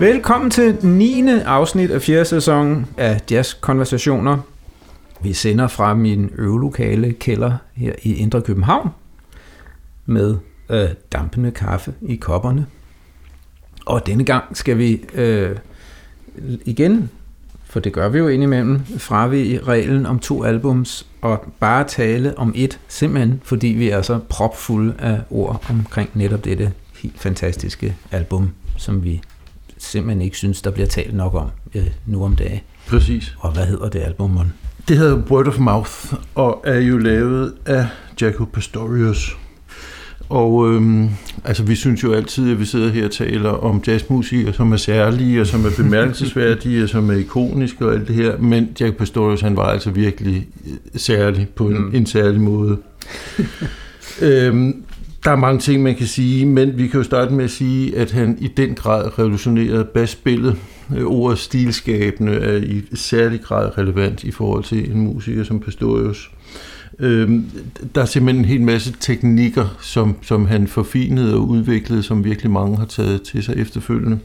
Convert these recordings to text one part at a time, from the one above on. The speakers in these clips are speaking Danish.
Velkommen til 9. afsnit af 4. sæson af Jazz Konversationer. Vi sender fra min øvelokale kælder her i Indre København med øh, dampende kaffe i kopperne. Og denne gang skal vi øh, igen, for det gør vi jo indimellem, fravige reglen om to albums og bare tale om et, simpelthen fordi vi er så propfulde af ord omkring netop dette helt fantastiske album, som vi simpelthen ikke synes, der bliver talt nok om øh, nu om dagen. Præcis. Og hvad hedder det album, Mon? Det hedder Word of Mouth, og er jo lavet af Jaco Pastorius. Og øhm, altså, vi synes jo altid, at vi sidder her og taler om jazzmusikere, som er særlige, og som er bemærkelsesværdige, og som er ikoniske og alt det her. Men Jack Pastorius, han var altså virkelig særlig på en, mm. en særlig måde. øhm, der er mange ting, man kan sige, men vi kan jo starte med at sige, at han i den grad revolutionerede basspillet. Øh, ordet stilskabende er i særlig grad relevant i forhold til en musiker som Pastorius. Øhm, der er simpelthen en hel masse teknikker, som, som han forfinede og udviklede, som virkelig mange har taget til sig efterfølgende.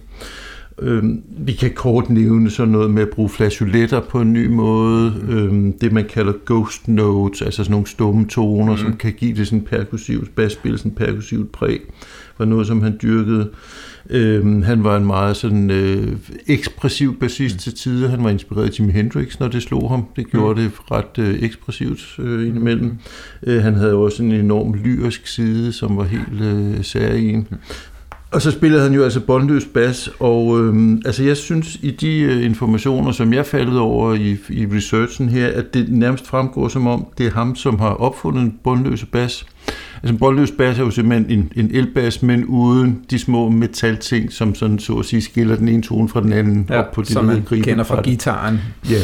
Øhm, vi kan kort nævne sådan noget med at bruge flageoletter på en ny måde. Øhm, det man kalder ghost notes, altså sådan nogle stumme toner, mm. som kan give det sådan perkussivt basspil, sådan perkussivt præg, var noget, som han dyrkede. Øhm, han var en meget sådan øh, ekspressiv bassist mm. til tider. Han var inspireret af Jimi Hendrix, når det slog ham. Det gjorde mm. det ret øh, ekspressivt øh, indimellem. Mm. Øh, han havde også en enorm lyrisk side, som var helt øh, særlig. Mm. Og så spillede han jo altså båndløs bas, og øhm, altså jeg synes i de øh, informationer, som jeg faldet over i, i researchen her, at det nærmest fremgår som om, det er ham, som har opfundet en båndløse bas. Altså en båndløs bas er jo simpelthen en, en elbas, men uden de små metalting, som sådan så at sige skiller den ene tone fra den anden Ja, op på det som man kender fra gitaren. Ja.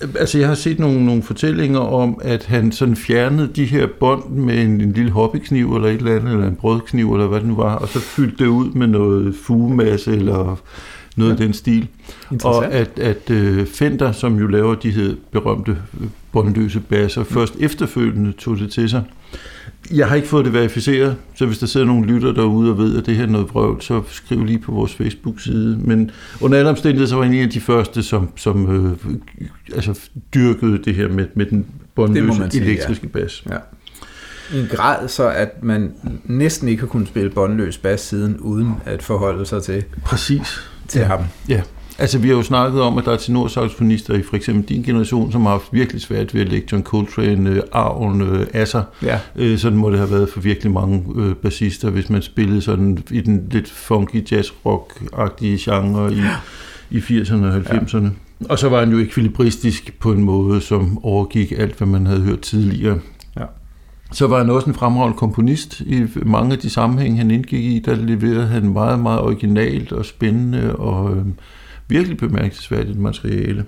Altså, jeg har set nogle, nogle fortællinger om, at han sådan fjernede de her bånd med en, en lille hobbykniv eller et eller andet, eller en brødkniv, eller hvad det nu var, og så fyldte det ud med noget fugemasse eller noget ja. af den stil. Og at, at uh, Fender, som jo laver de her berømte øh, båndløse basser, mm. først efterfølgende tog det til sig. Jeg har ikke fået det verificeret, så hvis der sidder nogle lytter derude og ved, at det her er noget vrøvl, så skriv lige på vores Facebook-side. Men under alle omstændigheder, så var han en af de første, som, som øh, altså dyrkede det her med, med den båndløse sige, ja. elektriske bas. Ja. I en grad, så at man næsten ikke har kunnet spille båndløs bas siden, uden at forholde sig til, Præcis. til Ja. ham. Ja, altså vi har jo snakket om, at der er tenorsaxofonister i for eksempel din generation, som har haft virkelig svært ved at lægge John Coltrane, øh, arven øh, sig. Ja. Øh, sådan må det have været for virkelig mange øh, bassister, hvis man spillede sådan i den lidt funky jazz-rock-agtige genre i, i 80'erne og 90'erne. Ja. Og så var han jo ekvilibristisk på en måde, som overgik alt, hvad man havde hørt tidligere. Ja. Så var han også en fremragende komponist. I mange af de sammenhænge, han indgik i, der leverede han meget, meget originalt og spændende og øh, virkelig bemærkelsesværdigt materiale.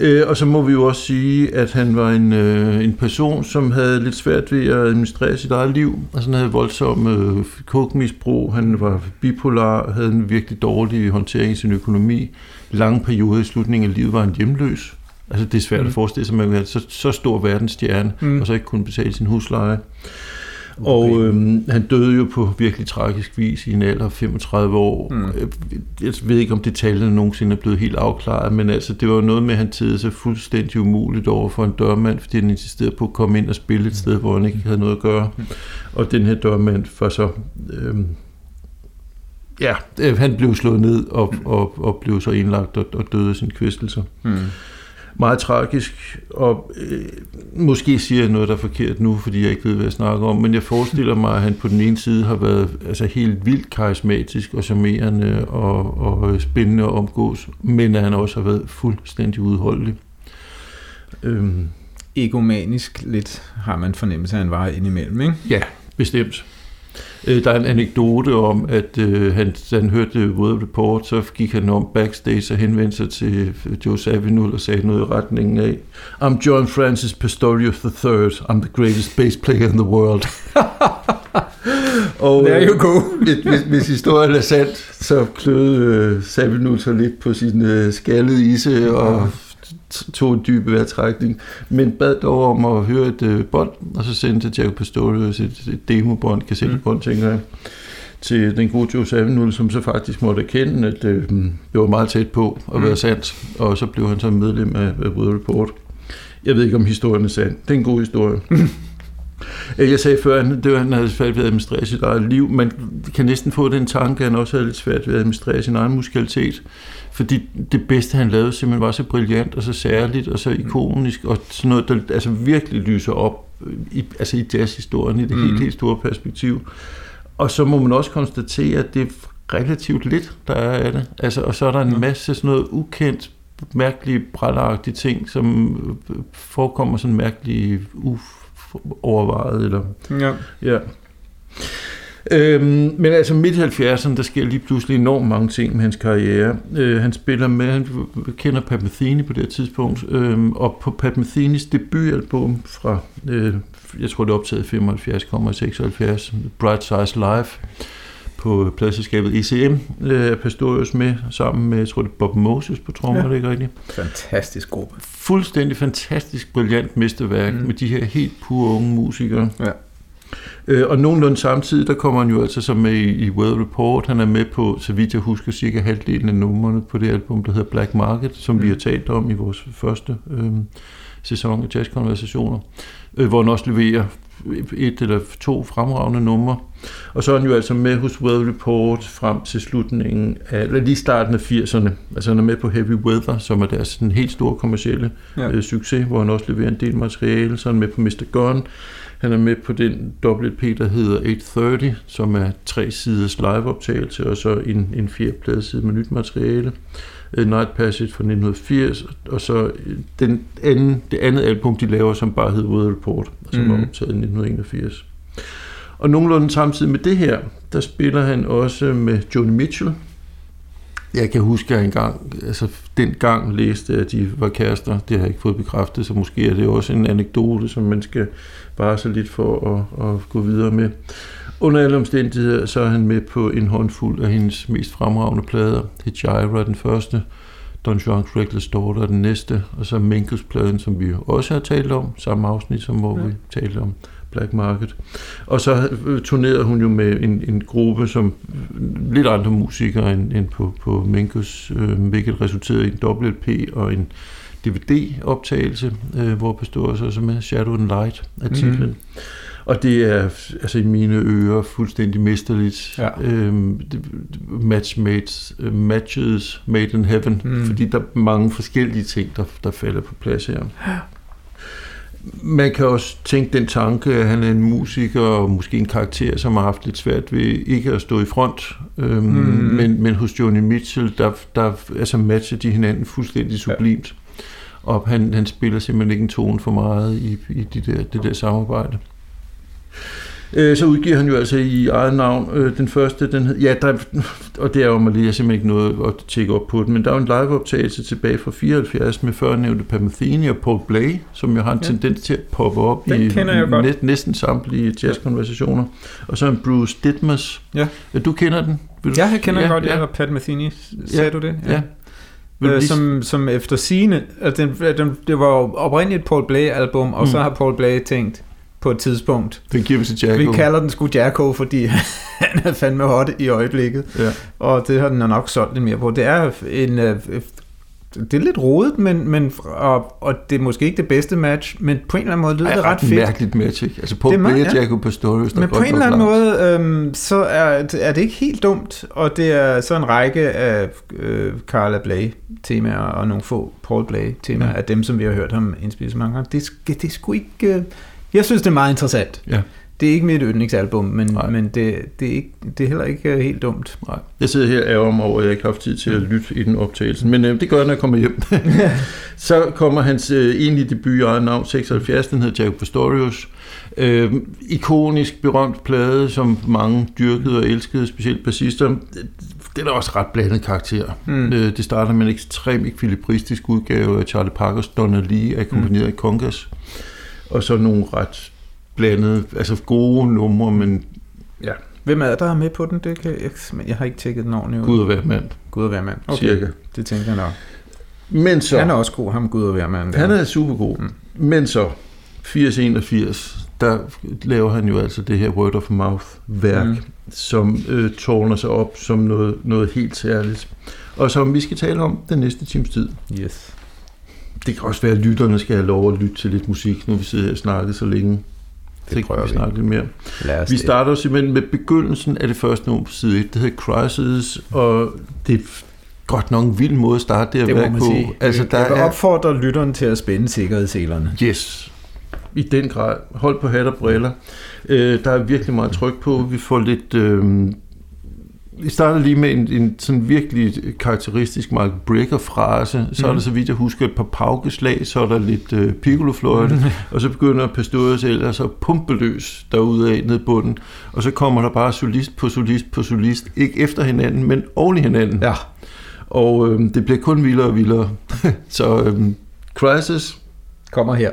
Øh, og så må vi jo også sige, at han var en, øh, en person, som havde lidt svært ved at administrere sit eget liv. Altså han havde voldsom øh, kokmisbrug, han var bipolar, havde en virkelig dårlig håndtering i sin økonomi. Lange perioder i slutningen af livet var han hjemløs. Altså det er svært mm. at forestille sig, at man være så, så stor verdensstjerne, mm. og så ikke kunne betale sin husleje. Og øhm, han døde jo på virkelig tragisk vis i en alder af 35 år. Mm. Mm. Jeg ved ikke, om detaljerne nogensinde er blevet helt afklaret, men altså, det var noget med, at han tede sig fuldstændig umuligt over for en dørmand, fordi han insisterede på at komme ind og spille et sted, hvor han ikke havde noget at gøre. Og den her dørmand var så... Øhm, ja, øh, han blev slået ned og, og, og blev så indlagt og, og døde af sin kvæstelser Hmm. Meget tragisk, og øh, måske siger jeg noget, der er forkert nu, fordi jeg ikke ved, hvad jeg snakker om, men jeg forestiller mig, at han på den ene side har været altså, helt vildt karismatisk og charmerende og, og spændende at omgås, men at han også har været fuldstændig udholdelig. Øhm, Egomanisk lidt har man fornemmelse af, at han var indimellem, ikke? ja, bestemt. Øh, Der er en anekdote om, at øh, han, han hørte World Report, så gik han om backstage og henvendte sig til Joe Zawinul og sagde noget i retningen af I'm John Francis Pastorius III. I'm the greatest bass player in the world. og There you go. hvis, hvis, hvis historien er sandt, så kløede øh, Zawinul sig lidt på sin øh, skaldede ise og tog en dyb vejrtrækning, men bad dog om at høre et øh, bånd, og så sendte Jacob Pastorius et, et demobånd, kassettebånd, tænker jeg, til den gode Joe Savinul, som så faktisk måtte erkende, at øh, det var meget tæt på at være sandt, og så blev han så medlem af, af Weather Report. Jeg ved ikke, om historien er sand. Det er en god historie. Øh, Jeg sagde før, at det var, han havde svært ved at administrere sit eget liv. Man kan næsten få den tanke, at han også havde lidt svært ved at administrere sin egen musikalitet. Fordi det bedste, han lavede, simpelthen var så brilliant og så særligt og så ikonisk, og sådan noget, der altså virkelig lyser op i, altså i jazzhistorien i det helt, helt store perspektiv. Og så må man også konstatere, at det er relativt lidt, der er af det. Altså, og så er der en masse sådan noget ukendt, mærkelige, brælleragtige ting, som øh, forekommer sådan mærkelige, uovervejet, eller Ja. Ja. Øhm, men altså midt i 70'erne, der sker lige pludselig enormt mange ting med hans karriere. Øh, han spiller med, han kender Pat Metheny på det her tidspunkt, øhm, og på Pat Methenys debutalbum fra, øh, jeg tror det er optaget i 75, kommer i 76, Bright Size Live, på pladselskabet ECM, øh, Pastorius med, sammen med, jeg tror det er Bob Moses på trommer, Ja. det ikke rigtigt? Fantastisk gruppe. Fuldstændig fantastisk, brilliant mesterværk Mm. med de her helt pure unge musikere. Ja. Øh, og nogenlunde samtidig, der kommer han jo altså så med i, i Weather Report. Han er med på, så vidt jeg husker, cirka halvdelen af numrene på det album, der hedder Black Market, som mm. vi har talt om i vores første øh, sæson af Jazzkonversationer, øh, hvor han også leverer et eller to fremragende numre. Og så er han jo altså med hos Weather Report frem til slutningen af, eller lige starten af 80'erne. Altså han er med på Heavy Weather, som er deres sådan helt store kommercielle Ja. øh, succes, hvor han også leverer en del materiale. Så er han med på Mr. Gun. Han er med på den WP, der hedder 830, som er tre siders liveoptagelse, og så en, en fjerde pladeside med nyt materiale. Øh, Night Passage fra 1980, og så øh, den anden, det andet album, de laver, som bare hedder Weather Report, som mm. var optaget i 1981. Og nogenlunde samtidig med det her, der spiller han også med Joni Mitchell. Jeg kan huske, at jeg engang, altså dengang læste, at de var kærester. Det har jeg ikke fået bekræftet, så måske er det også en anekdote, som man skal bare så lidt for at, at gå videre med. Under alle omstændigheder, så er han med på en håndfuld af hendes mest fremragende plader. Hijira den første, Don Juan's Reckless Daughter er den næste, og så Minkels-pladen, som vi også har talt om, samme afsnit, som hvor Ja. vi talte om Black Market. Og så turnerede hun jo med en, en gruppe, som lidt andre musikere end, end på, på Minkels, øh, hvilket resulterede i en WLP og en DVD-optagelse, øh, hvor også er med Shadow and Light af titlen. Mhm. Mm. Og det er altså i mine ører fuldstændig mesterligt. Ja. Øhm, match made, matches made in heaven, Mm. fordi der er mange forskellige ting, der, der falder på plads her. Man kan også tænke den tanke, at han er en musiker og måske en karakter, som har haft lidt svært ved ikke at stå i front. Øhm, Mm. men, men hos Joni Mitchell, der, der altså matcher de hinanden fuldstændig sublimt. Ja. Og han, han spiller simpelthen ikke en tone for meget i, i de der, det der samarbejde. Øh, Så udgiver han jo altså i eget navn øh, den første, den ja, der, og det er jo mig lige, jeg simpelthen ikke noget at tjekke op på den, men der er jo en liveoptagelse tilbage fra 74 med førnævnte Pat Metheny og Paul Blay, som jo har en Ja. ja. tendens til at poppe op Den i næ, næsten samtlige jazzkonversationer. Og så en Bruce Ditmas. Ja. ja. Du kender den? Vil du, Ja, jeg kender ja, ja, godt, ja. ja. Pat Metheny. Sagde Ja, du det? Ja. Vil du Øh, som, som efter sine, altså den, den, det var oprindeligt et Paul Blay-album, og mm. så har Paul Blay tænkt på et tidspunkt, Den giver vi til Jacko. vi kalder den sgu Jacko, fordi han er fandme hot i øjeblikket, Ja. og det har den nok solgt lidt mere på. Det er en... øh, det er lidt rodet, men, men og, og det er måske ikke det bedste match, men på en eller anden måde lyder Ej, det ret fedt. mærkeligt match, ikke? Altså meget- og ja. Jacko Pastorius, der Men på en eller anden måde, øhm, så er, er det ikke helt dumt, og det er så en række af øh, Carla Bley-temaer og nogle få Paul Blay-temaer Ja. af dem, som vi har hørt ham indspille så mange gange. Det, det er sgu ikke... Øh, jeg synes, det er meget interessant. Ja. Det er ikke mit yndlingsalbum, men, Nej. men det, det, er ikke, det er heller ikke øh, helt dumt. Nej. Jeg sidder her ærger mig over, at jeg ikke har haft tid til at lytte i den optagelse. Men øh, det gør jeg, når jeg kommer hjem. så kommer hans øh, egentlige debut i eget navn, 76, den hedder Jacob Pastorius. Øh, ikonisk, berømt plade, som mange dyrkede og elskede, specielt bassister. Det er også ret blandet karakter. Mm. Mm. Øh, det starter med en ekstrem ekvilibristisk udgave af Charlie Parkers Donna Lee, akkompagneret mm. af Congas. Og så nogle ret blandede, altså gode numre, men Ja. Hvem er der er med på den? Det kan jeg, men jeg har ikke tjekket den ordentligt ud. Gud og hver mand, Gud og hver mand. okay. cirka. Det tænker jeg nok. Men så... Han er også god, ham Gud og hver mand. Han er super god. Mm. Men så, 80-81, der laver han jo altså det her word of mouth værk, mm. som øh, tårner sig op som noget, noget helt særligt. Og som vi skal tale om den næste times tid. Yes. Det kan også være, at lytterne skal have lov at lytte til lidt musik, når vi sidder her og snakker så længe. Det kan vi snakke lidt mere. Vi det. starter simpelthen med begyndelsen af det første nummer på side 1. Det hedder Crisis, og det er godt nok en vild måde at starte det værk man på. sige. Altså, der jeg vil er, opfordre lytteren til at spænde sikkerhedsselerne. Yes, i den grad. Hold på hat og briller. Øh, der er virkelig meget tryk på. Vi får lidt... Øh, vi starter lige med en, en sådan virkelig karakteristisk Mark Brecker-frase. Så mm. er der, så vidt jeg husker, et par paukeslag, så er der lidt øh, piccolofløjte, mm. og så begynder Pastorius ellers at pumpeløs derude af ned bunden. Og så kommer der bare solist på solist på solist. Ikke efter hinanden, men oven i hinanden. Ja. Og øh, det bliver kun vildere og vildere. så øh, Crisis, Kommer her.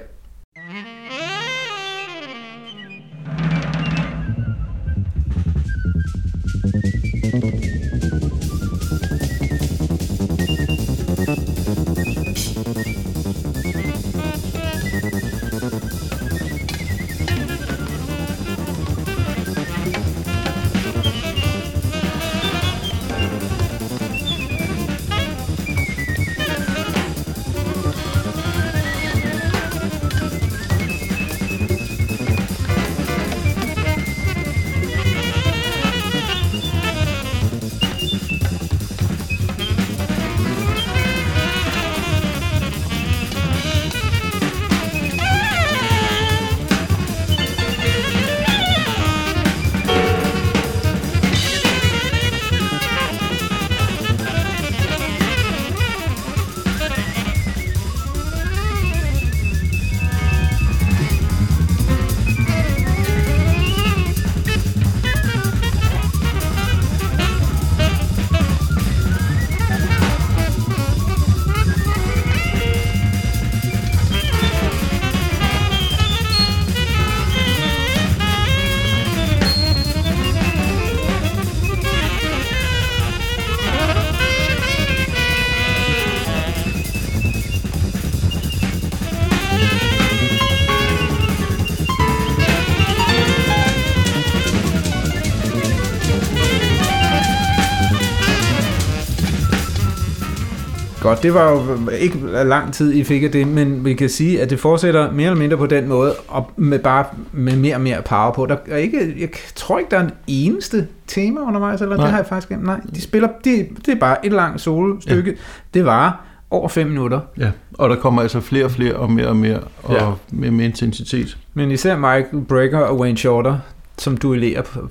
Godt, det var jo ikke lang tid, I fik af det, men vi kan sige, at det fortsætter mere eller mindre på den måde, og med bare med mere og mere power på. Der er ikke, jeg tror ikke, der er en eneste tema undervejs, eller Nej. det har jeg faktisk. Nej, de spiller, det, det er bare et langt solostykke. Ja. Det var over fem minutter. Ja, og der kommer altså flere og flere og mere og mere, og Ja. med mere intensitet. Men især Mike Brecker og Wayne Shorter, som duellerer på,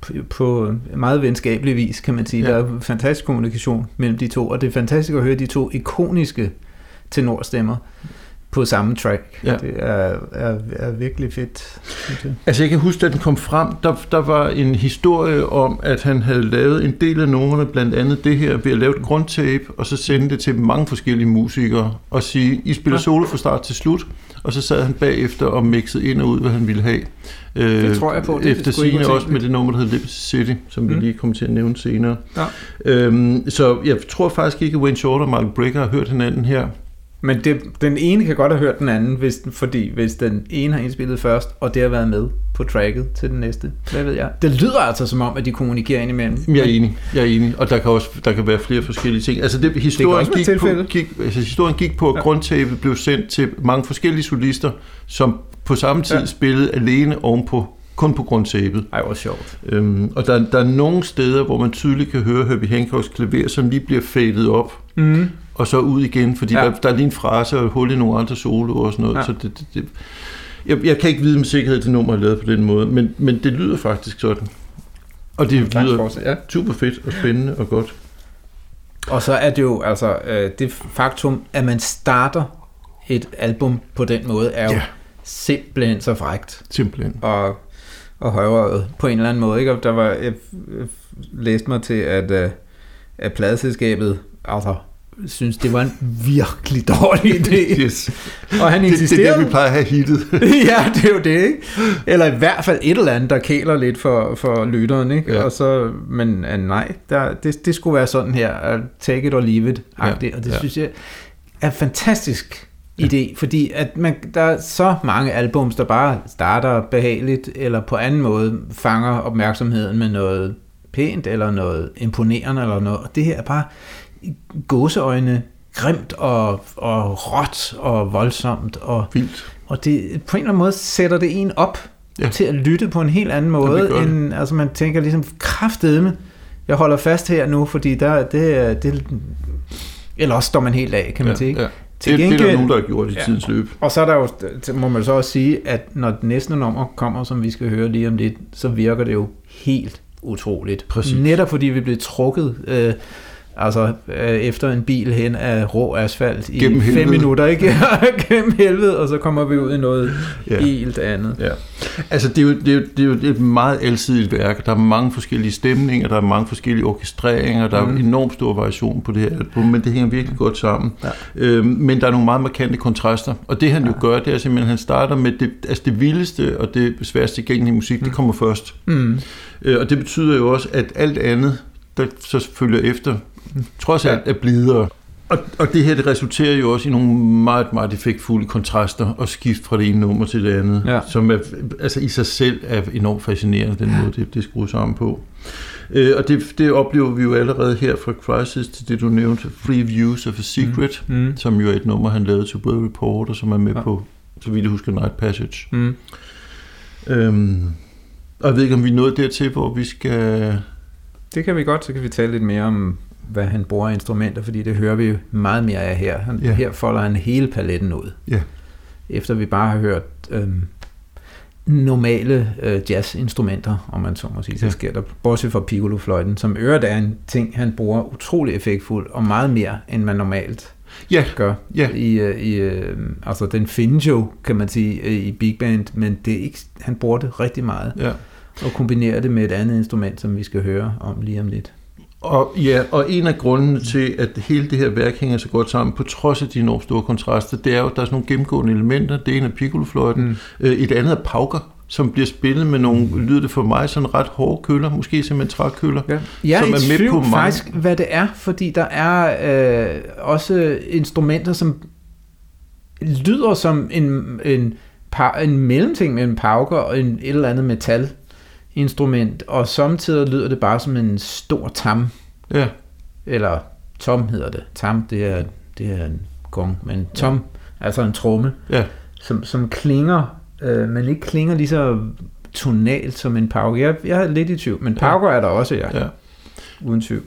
på, på meget venskabelig vis, kan man sige. Ja. Der er fantastisk kommunikation mellem de to, og det er fantastisk at høre de to ikoniske tenorstemmer på samme track. Ja. Det er, er, er virkelig fedt. Altså jeg kan huske, da den kom frem, der, der var en historie om, at han havde lavet en del af numrene, blandt andet det her, ved at lave et grundtape, og så sende det til mange forskellige musikere, og sige, I spiller Ja. solo fra start til slut, og så sad han bagefter og mixede ind og ud, hvad han ville have. Øh, Det tror jeg på. Det Efter være også med det nummer, der hedder Liberty City, som vi Mm. lige kommer til at nævne senere. Ja. Øhm, så jeg tror faktisk ikke, at Wayne Shorter og Mark Brecker har hørt hinanden her. Men det, den ene kan godt have hørt den anden, hvis, fordi hvis den ene har indspillet først, og det har været med på tracket til den næste. Hvad ved jeg? Det lyder altså som om, at de kommunikerer indimellem. Jeg er enig, jeg er enig, og der kan også der kan være flere forskellige ting. Altså det, historien, være gik på, gik, altså historien gik på, at ja. grundtabet blev sendt til mange forskellige solister, som på samme tid Ja. spillede alene ovenpå, kun på grundtabet. Ej, hvor sjovt. Øhm, og der, der er nogle steder, hvor man tydeligt kan høre Herbie Hancocks klaver, som lige bliver fadet op, Mm. og så ud igen, fordi Ja. der, der er lige en frase og et hul i nogle andre soloer og sådan noget. Ja. Så det, det, det, jeg, jeg kan ikke vide med sikkerhed, at det nummer er lavet på den måde, men, men det lyder faktisk sådan. Og det lyder fortsæt, ja. super fedt og spændende og godt. Og så er det jo altså øh, det faktum, at man starter et album på den måde, er jo Ja. Simpelthen så frægt Simpelthen. og, og højrøvet på en eller anden måde. Ikke? Og der var, jeg, jeg læste mig til, at, øh, at pladeselskabet altså, synes, det var en virkelig dårlig idé. Yes. Og han Det, det er insisterede. der, vi plejer at have hittet. ja, det er jo det, ikke? Eller i hvert fald et eller andet, der kæler lidt for, for lytteren, ikke? Ja. Og så, men uh, nej, der, det, det skulle være sådan her, take it or leave it, ja. og det Ja. synes jeg er fantastisk idé, fordi at man, der er så mange albums, der bare starter behageligt, eller på anden måde fanger opmærksomheden med noget pænt, eller noget imponerende, eller noget. Og det her er bare gåseøjne grimt og, og råt og voldsomt. Og, Vildt. og det, på en eller anden måde sætter det en op Ja. ja. til at lytte på en helt anden måde, det. end altså man tænker ligesom kraftedeme. Jeg holder fast her nu, fordi der, det, er- det, eller også står man helt af, kan man Ja, sige. ja. Til Det, det er der gengæld- nogen, der har gjort i Ja. tidens løb. Og så er der jo, må man så også sige, at når det næste nummer kommer, som vi skal høre lige om lidt, så virker det jo helt utroligt. Præcis. Netop fordi vi blev trukket øh, altså, øh, efter en bil hen af rå asfalt i Gennem fem helvede. minutter, ikke? Gennem helvede, og så kommer vi ud i noget Ja. ja. helt andet. Ja. Altså, det er, jo, det, er jo, det er jo et meget alsidigt værk. Der er mange forskellige stemninger, der er mange forskellige orkestreringer, der Mhm. er enormt stor variation på det her album, men det hænger virkelig godt sammen. Ja. Øhm, men der er nogle meget markante kontraster, og det han jo gør, det er simpelthen, at han starter med det, altså det vildeste og det sværeste tilgængelige musik, det kommer først. Mm. Øh, og det betyder jo også, at alt andet, der så følger efter, trods alt er blidere. Og, og det her, det resulterer jo også i nogle meget, meget effektfulde kontraster og skift fra det ene nummer til det andet, Ja. som er, altså i sig selv er enormt fascinerende, den måde, det, det skruet sammen på. Øh, og det, det oplever vi jo allerede her fra Crisis til det, du nævnte, Free Views of a Secret, mm. Mm. som jo er et nummer, han lavede til World Report, og som er med. Ja. på, så vidt jeg husker, Night Passage. Mm. Øhm, og jeg ved ikke, om vi er nået dertil, hvor vi skal... Det kan vi godt, så kan vi tale lidt mere om, hvad han bruger af instrumenter, fordi det hører vi jo meget mere af her. Han, ja. Her folder han hele paletten ud. Ja. Efter vi bare har hørt øhm, normale øh, jazzinstrumenter, om man så må sige, så Ja. sker der, bortset fra piccolofløjten, som øret er en ting, han bruger utrolig effektfuldt, og meget mere, end man normalt Ja, gør. ja. I, øh, i, øh, altså, den findes jo, kan man sige, øh, i big band, men det er ikke, han bruger det rigtig meget, ja. og kombinerer det med et andet instrument, som vi skal høre om lige om lidt. Og, ja, og en af grundene til, at hele det her værk hænger så godt sammen, på trods af de enormt store kontraster, det er jo, at der er sådan nogle gennemgående elementer. Det ene er piccolofløjten, mm. Øh, et andet er pauker, som bliver spillet med nogle, lyder det for mig, sådan ret hårde køller, måske simpelthen trækøller. Ja. Jeg som er med tvivl på mange- faktisk, hvad det er, fordi der er øh, også instrumenter, som lyder som en, en, par, en mellemting mellem pauker og en, et eller andet metalinstrument, og samtidig lyder det bare som en stor tam, Ja, eller tom hedder det. Tam, det er, det er en gong, men tom, ja. altså en tromme, ja, som, som klinger, øh, men ikke klinger lige så tonalt som en pauker. Jeg, jeg er lidt i tvivl, men pauker er der også, ja. ja. Uden tvivl.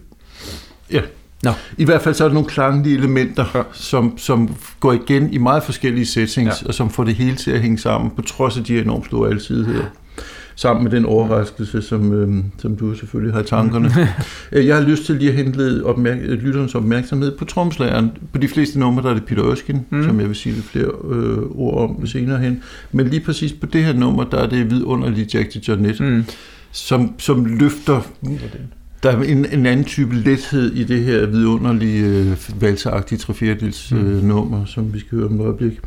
I hvert fald så er der nogle klanglige elementer, ja. som, som går igen i meget forskellige settings, ja. og som får det hele til at hænge sammen, på trods af de enormt store alsidigheder. Sammen med den overraskelse, som, øhm, som du selvfølgelig har i tankerne. Øh, Jeg har lyst til lige at hente opmærk- lytterens opmærksomhed på tromslageren. På de fleste numre, der er det Peter Øskin, mm. Som jeg vil sige lidt flere øh, ord om senere hen. Men lige præcis på det her nummer, der er det vidunderlige Jack Jonet, mm. Som, som løfter der er en, en anden type lethed i det her vidunderlige øh, valseagtige trefjerdels øh, Mm. nummer, som vi skal høre om et øjeblik.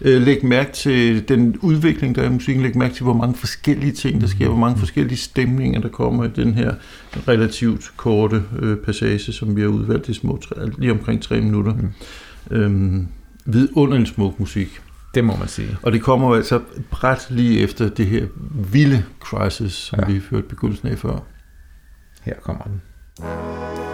Øh, læg mærke til den udvikling, der er i musikken. Læg mærke til, hvor mange forskellige ting, der sker, hvor mange forskellige stemninger, der kommer i den her relativt korte øh, passage, som vi har udvalgt i små, tre, lige omkring tre minutter. Mm. Øhm, vidunderlig smuk musik. Det må man sige. Og det kommer altså bræt lige efter det her vilde crisis, som ja. Vi hørte begyndelsen af før. Her kommer den.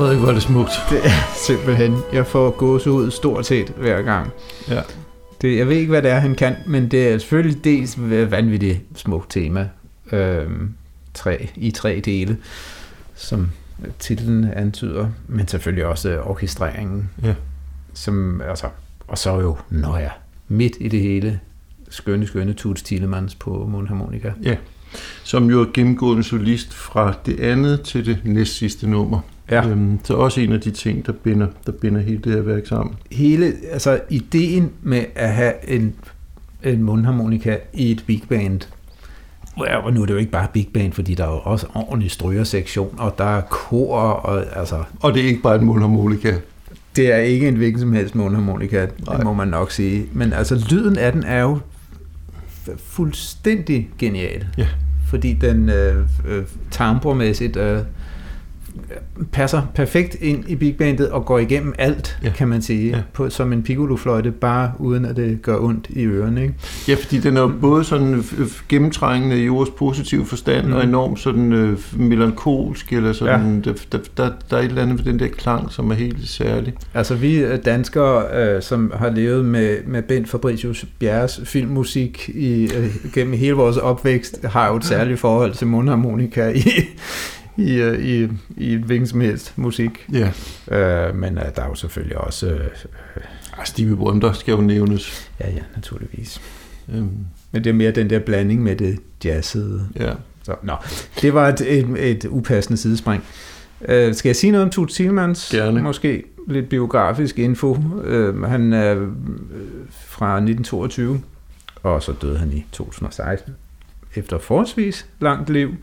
Frederik, hvor er det smukt. Det er simpelthen, jeg får gås ud stort set hver gang. Ja. Det, jeg ved ikke, hvad det er, han kan, men det er selvfølgelig dels vanvittigt smukt tema. Øhm, tre, I tre dele, som titlen antyder, men selvfølgelig også orkestreringen. Ja. Som, altså, og så jo, når jeg midt i det hele, skønne, skønne Tuts Tillemans på mundharmonika. Ja, som jo er gennemgående solist fra det andet til det næst sidste nummer. Ja. Øhm, så også en af de ting, der binder, der binder hele det her værk sammen. Hele, altså ideen med at have en, en mundharmonika i et big band, og nu er det jo ikke bare big band, fordi der er jo også ordentlig strygersektion, og der er kor, og altså, Og det er ikke bare en mundharmonika. det er ikke en hvilken som helst mundharmonika, Nej. det må man nok sige. Men altså, lyden af den er jo fuldstændig genial. Ja. Fordi den øh, øh, timbremæssigt øh, passer perfekt ind i big bandet og går igennem alt, Ja. kan man sige, Ja. på, som en piccolofløjte, bare uden at det gør ondt i ørerne. Ikke? Ja, fordi den er både sådan øh, gennemtrængende i ordets positive forstand, mm. Og enormt sådan øh, melankolsk, eller sådan, ja. der, der, der, der er et eller andet ved den der klang, som er helt særlig. Altså vi øh, danskere, øh, som har levet med, med Bent Fabricius Bjerres filmmusik i, øh, gennem hele vores opvækst, har jo et særligt forhold til mundharmonika i, i, øh, i, i hvilken som helst musik. Ja. Øh, men øh, der er jo selvfølgelig også... Øh, Og Stevie Wonder skal jo nævnes. ja, ja, naturligvis. Øhm, Men det er mere den der blanding med det jazzede. ja. Så, nå, det var et, et, et upassende sidespring. Øh, skal jeg sige noget om Tut Thielmans? Gerne. Måske lidt biografisk info. Øh, han er øh, fra 1922, og så døde han i 2016, efter forholdsvis langt liv.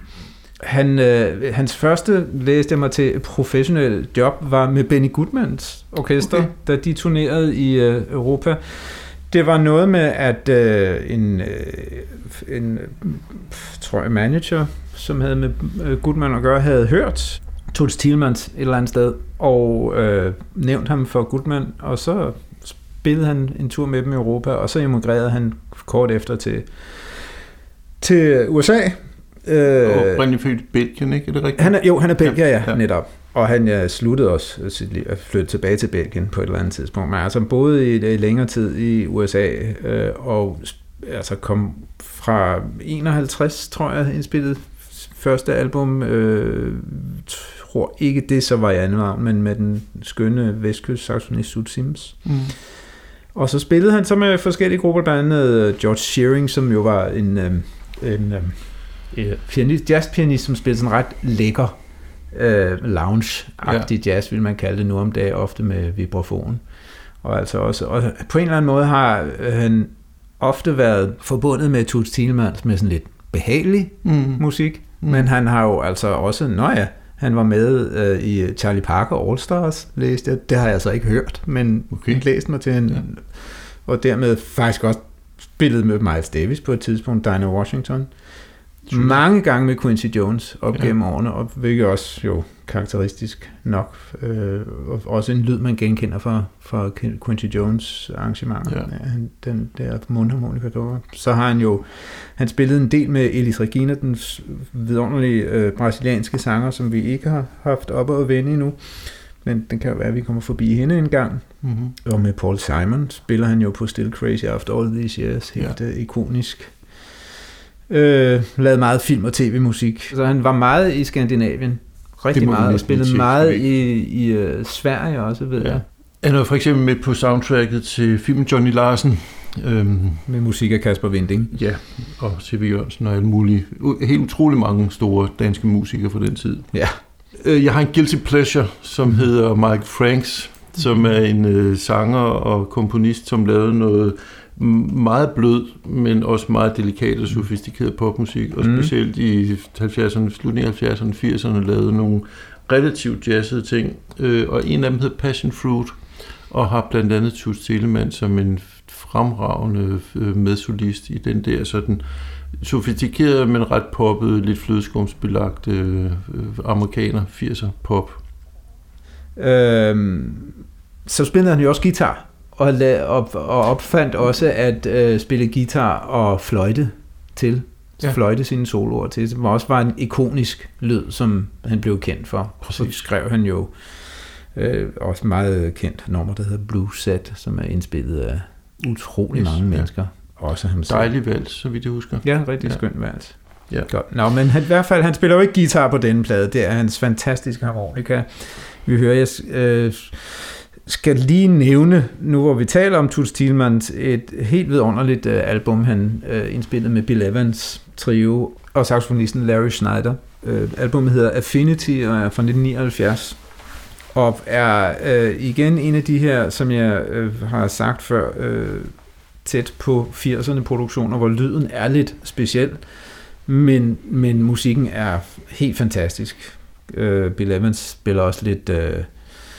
Han, øh, hans første, læste jeg mig til, professionel job var med Benny Goodmans orkester, Okay. da de turnerede i øh, Europa. Det var noget med, at øh, en, øh, en tror jeg, manager, som havde med øh, Goodman at gøre, havde hørt Toots Thielmans et eller andet sted, og øh, nævnt ham for Goodman, og så spillede han en tur med dem i Europa, og så emigrerede han kort efter til, til USA. Øh, Og oprindeligt født Belgien, ikke? Er det rigtigt? han er, jo, han er belgier, ja, Ja, netop. Og han ja, sluttede også sit liv at flytte tilbage til Belgien på et eller andet tidspunkt. Men altså boede i, i længere tid i USA, øh, og altså kom fra 51, tror jeg, indspillet første album. Øh, tror ikke det så var i anden men med den skønne vestkyst saxonist Sud Sims. Mm. Og så spillede han så med forskellige grupper, blandt andet øh, George Shearing, som jo var en, øh, en øh, pianist, jazzpianist, som spillede sådan ret lækker øh, lounge-agtig ja. jazz, vil man kalde det nu om dagen, ofte med vibrafon. Og, altså også, og på en eller anden måde har øh, han ofte været forbundet med Toots Thielmans med sådan lidt behagelig Mm. musik, Mm. men han har jo altså også, nå ja, han var med øh, i Charlie Parker All Stars, læste jeg. Det har jeg så ikke hørt, men Okay. okay. læst mig til en, Ja. og dermed faktisk også spillet med Miles Davis på et tidspunkt, Dinah Washington. Mange gange med Quincy Jones op ja. gennem årene, og hvilket også jo karakteristisk nok. Øh, og også en lyd, man genkender fra, fra Quincy Jones arrangementer. Ja. Den der mundharmonika dukker. Så har han jo han spillet en del med Elis Regina, den vidunderlige øh, brasilianske sanger, som vi ikke har haft op og vende endnu. Men den kan jo være, at vi kommer forbi hende en gang. Mm-hmm. Og med Paul Simon spiller han jo på Still Crazy After All These Years. Helt ja. Øh, ikonisk. Øh, lavet meget film og tv-musik. Så han var meget i Skandinavien rigtig meget, og spillet meget i, i uh, Sverige også, ved ja. jeg. Han er for eksempel med på soundtracket til filmen Johnny Larsen. Øhm, med musik af Kasper Vinding. Ja, og C.V. Jørgensen og alle mulige. Helt utrolig mange store danske musikere fra den tid. Ja. Øh, jeg har en guilty pleasure, som hedder Mike Franks, som er en øh, sanger og komponist, som lavede noget meget blød, men også meget delikat og sofistikeret popmusik, og mm. specielt i 70'erne, slutningen af 70'erne, 80'erne lavede nogle relativt jazzede ting, øh, og en af dem hed Passion Fruit, og har blandt andet Toots Telemann som en fremragende øh, medsolist i den der sådan sofistikerede, men ret poppet, lidt flødeskumsbelagt øh, amerikaner, 80'er pop. Øhm, så spillede han jo også guitar og, la- og, og opfandt også at øh, spille guitar og fløjte til. Ja. Fløjte sine soloer til, som også var en ikonisk lyd, som han blev kendt for. Præcis. Så skrev han jo øh, også meget kendt nummer, der hedder Blue Set, som er indspillet af utrolig yes, mange ja. mennesker. Også ham selv. Dejlig vals, så vidt jeg husker. Ja, rigtig ja. skøn vals. Ja. Godt. Nå, men han, i hvert fald, han spiller jo ikke guitar på denne plade. Det er hans fantastiske harmonika. Vi hører, jeg, øh, skal lige nævne, nu hvor vi taler om Toots Thielmans, et helt vidunderligt øh, album, han øh, indspillede med Bill Evans trio og saxofonisten Larry Schneider. Uh, albumet hedder Affinity og er fra 1979 og er øh, igen en af de her, som jeg øh, har sagt før, øh, tæt på 80'erne produktioner, hvor lyden er lidt speciel, men, men musikken er helt fantastisk. Øh, Bill Evans spiller også lidt... Øh,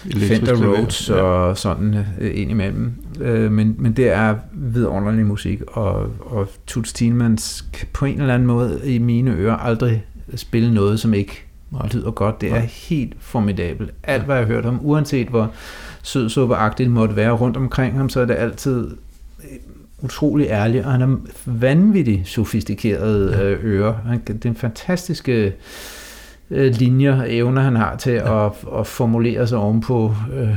Fender Rhodes ja. og sådan øh, ind imellem. Øh, men, men det er vidunderlig musik, og, og Toots Thielmans kan på en eller anden måde i mine ører aldrig spille noget, som ikke Nej. lyder godt. Det er Nej. helt formidabelt. Alt, hvad jeg har hørt om, uanset hvor sødsuppeagtigt måtte være rundt omkring ham, så er det altid øh, utrolig ærlig, og han har vanvittigt sofistikerede ja. Øh, ører. Han, det er en fantastiske øh, linjer og evner, han har til ja. at, at formulere sig ovenpå øh,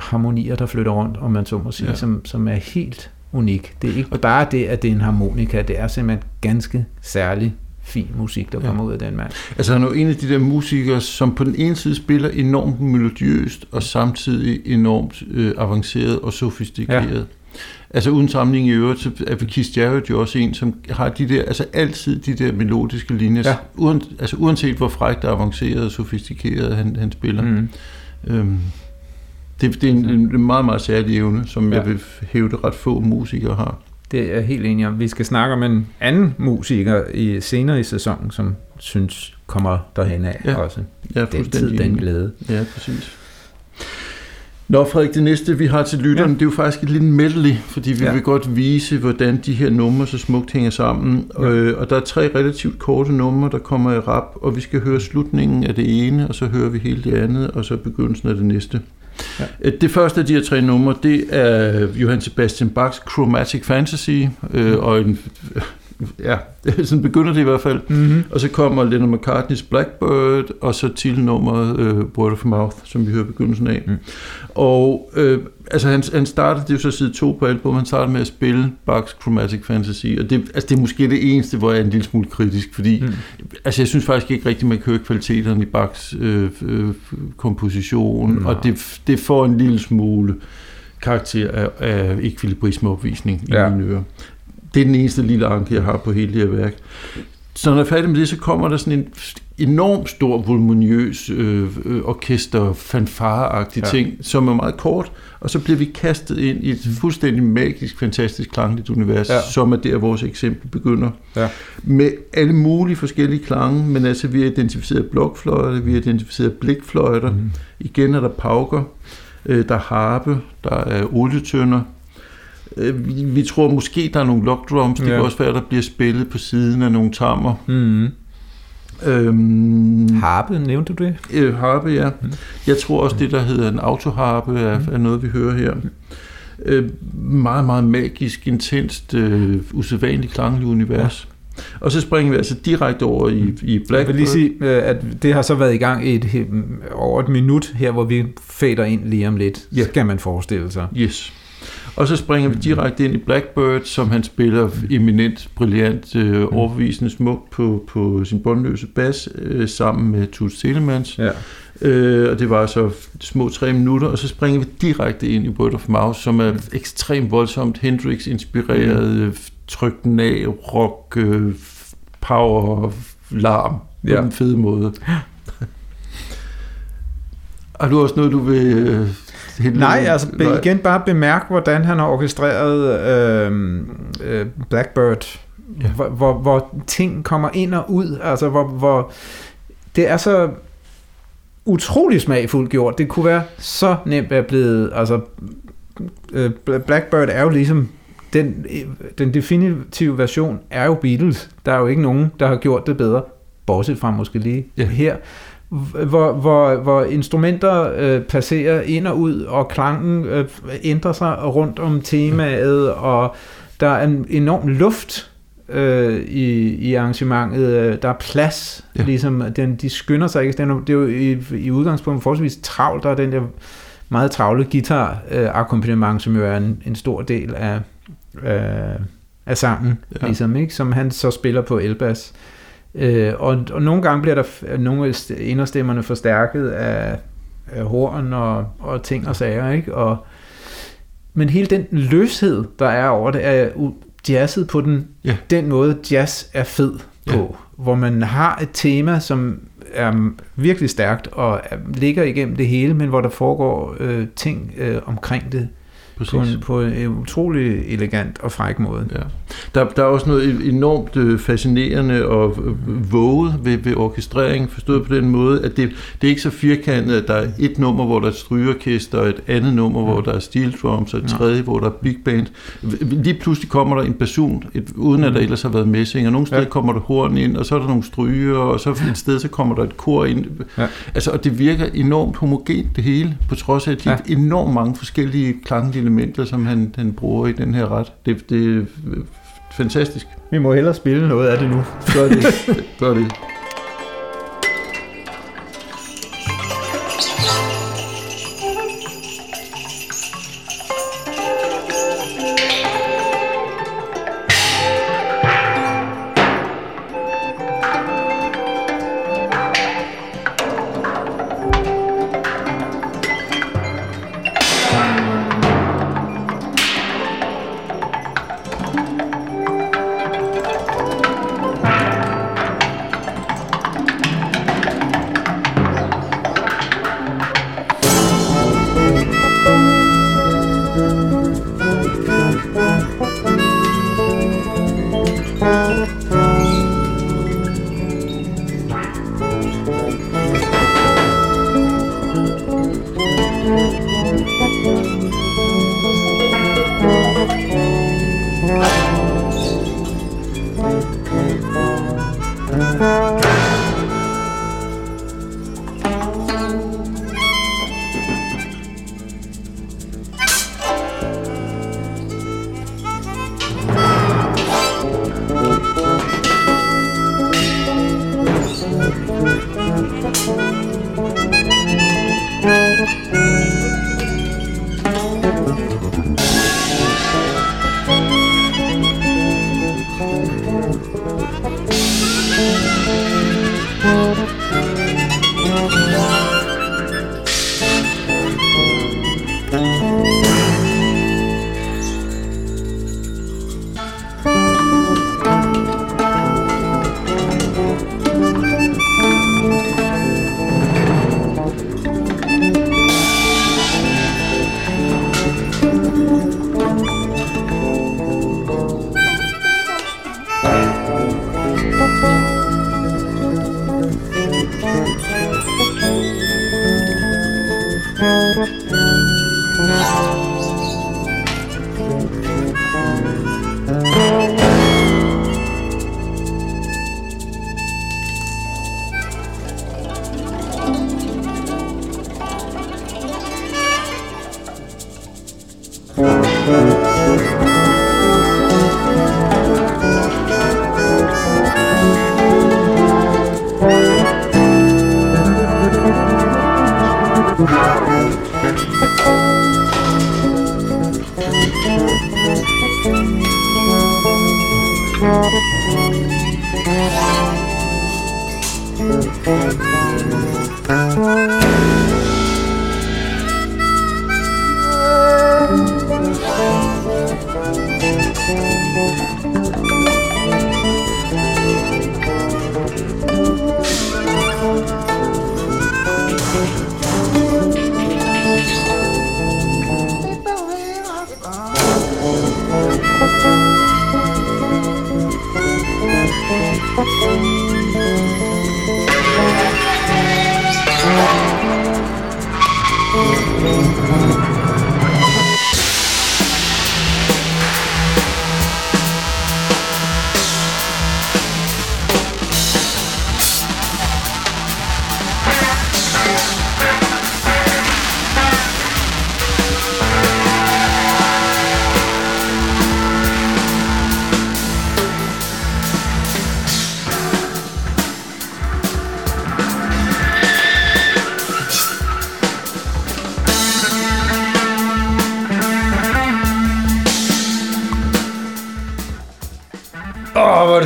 harmonier, der flytter rundt, om man så må sige, ja. som, som er helt unik. Det er ikke bare det, at det er en harmonika, det er simpelthen ganske særlig fin musik, der ja. kommer ud af den mand. Altså han er jo en af de der musikere, som på den ene side spiller enormt melodiøst, og samtidig enormt øh, avanceret og sofistikeret. Ja. Altså uden sammenligning i øvrigt, så er Keith Jarrett jo også en, som har de der, altså altid de der melodiske linjer, ja. uden, altså uanset hvor frækt og avanceret og sofistikeret han, han spiller. Mm. Øhm, det, det er en, en meget, meget særlig evne, som ja. jeg vil hæve det ret få musikere har. Det er helt enig om. Vi skal snakke om en anden musiker i senere i sæsonen, som synes kommer derhen af ja. også. Ja, den tid, den glæde. Ja, præcis. Nå Frederik, det næste vi har til lytteren, ja. det er jo faktisk et lille medley, fordi vi ja. vil godt vise, hvordan de her numre så smukt hænger sammen. Ja. Øh, og der er tre relativt korte numre, der kommer i rap, og vi skal høre slutningen af det ene, og så hører vi hele det andet, og så begyndelsen af det næste. Ja. Øh, det første af de her tre numre, det er Johann Sebastian Bachs Chromatic Fantasy, øh, og en ja, sådan begynder det i hvert fald. Mm-hmm. Og så kommer Lennon McCartney's Blackbird, og så titelnummeret uh, Word of Mouth, som vi hører begyndelsen af. Mm. Og øh, altså han, han startede, det er jo så side to på album, han startede med at spille Bach's Chromatic Fantasy, og det, altså det er måske det eneste, hvor jeg er en lille smule kritisk, fordi mm. altså jeg synes faktisk ikke rigtigt, man kan høre kvaliteterne i Bachs øh, øh, komposition, mm. og det, det får en lille smule karakter af, af ekvilibrismeopvisning i ja. mine ører. Det er den eneste lille anke, jeg har på hele det her værk. Så når jeg er færdig med det, så kommer der sådan en enormt stor, voluminøs øh, øh, orkester, fanfareagtig ja. ting, som er meget kort, og så bliver vi kastet ind i et mm. fuldstændig magisk, fantastisk klangligt univers, ja. som er der, vores eksempel begynder. Ja. Med alle mulige forskellige klange, men altså vi har identificeret blokfløjter, vi har identificeret blikfløjter, mm. igen er der pauker, øh, der er harpe, der er olietønder, Øh, vi, vi tror måske, der er nogle lock drums. Det Ja. kan også være, der bliver spillet på siden af nogle tammer. Mm. Øhm, Harpe, nævnte du det? øh, harpe, ja. Jeg tror også, det der hedder en autoharpe er, er noget, vi hører her. Øh, meget, meget magisk, intenst, øh, usædvanligt klangligt univers. Og så springer vi altså direkte over i, i Jeg Blackbird. vil lige sige, øh, at det har så været i gang i et, over et minut her, hvor vi fader ind lige om lidt, Ja. skal man forestille sig. Yes. Og så springer vi direkte ind i Blackbird, som han spiller eminent, brilliant, øh, overbevisende smukt på, på sin bundløse bas, øh, sammen med Toots Telemans. Ja. Øh, og det var så små tre minutter, og så springer vi direkte ind i Word of Mouth, som er ekstremt voldsomt Hendrix-inspireret, mm. trykt den af, rock, øh, power, larm, på Ja. den fede måde. Har du også noget, du vil... Øh, hente Nej, altså be, igen bare bemærk, hvordan han har orkestreret øh, øh, Blackbird, Ja. hvor, hvor, hvor ting kommer ind og ud, altså hvor, hvor det er så utrolig smagfuldt gjort. Det kunne være så nemt at blive, altså øh, Blackbird er jo ligesom den, den definitive version er jo Beatles. Der er jo ikke nogen, der har gjort det bedre, bortset fra måske lige ja. her hvor, hvor, hvor instrumenter øh, passerer ind og ud, og klangen øh, ændrer sig rundt om temaet, og der er en enorm luft øh, i, i arrangementet. Øh, Der er plads, Ja. ligesom den, de skynder sig ikke. Den det er jo i, i udgangspunktet forholdsvis travlt, der er den der meget travle guitar-akkompagnement, som jo er en, en stor del af, øh, af sangen, Ja. ja. ligesom, ikke? som han så spiller på elbas. Øh, og, og nogle gange bliver der nogle inderstemmerne forstærket af, af horn og, og ting og sager, ikke? Og, men hele den løshed, der er over det, er jazzet på den, Ja. den måde, jazz er fed Ja. på. Hvor man har et tema, som er virkelig stærkt og er, ligger igennem det hele, men hvor der foregår øh, ting øh, omkring det Præcis. på en, på en utrolig elegant og fræk måde. Ja. Der, der er også noget enormt øh, fascinerende og øh, våget ved, ved orkestrering, forstået på den måde, at det, det er ikke så firkantet, at der er et nummer, hvor der er strygeorkester, og et andet nummer, hvor der er steel drums, og et tredje, hvor der er big band. Lige pludselig kommer der en basun, et, uden at der ellers har været messing, og nogle steder Ja. kommer der horn ind, og så er der nogle stryger, og så et sted, så kommer der et kor ind. Ja. Altså, og det virker enormt homogent, det hele, på trods af de Ja. enormt mange forskellige klanglige elementer, som han, han bruger i den her ret. Det, det fantastisk. Vi må hellere spille noget af det nu. Gør det. Gør det. Er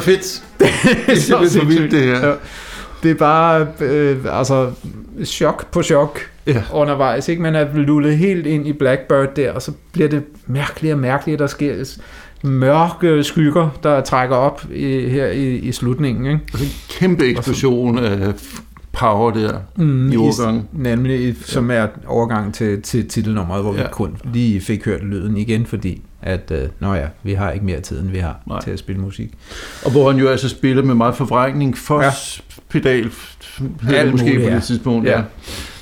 fedt. det er for vildt, det her. Ja. Det er bare øh, altså, chok på chok Ja. undervejs. Ikke? Man er lullet helt ind i Blackbird der, og så bliver det mærkeligere og mærkeligere. Der sker mørke skygger, der trækker op i, her i, i slutningen. Ikke? Og så en kæmpe eksplosion af power der Mm, i overgangen. Nemlig, i- som er overgang til, til titelnummeret, hvor ja. Ja. vi kun lige fik hørt lyden igen, fordi at, øh, nå ja, vi har ikke mere tid, end vi har Nej. Til at spille musik. Og hvor han jo altså spiller med meget forvrængning. Foss pedal hedder Alt måske muligt, på ja. det tidspunkt. Ja. Ja.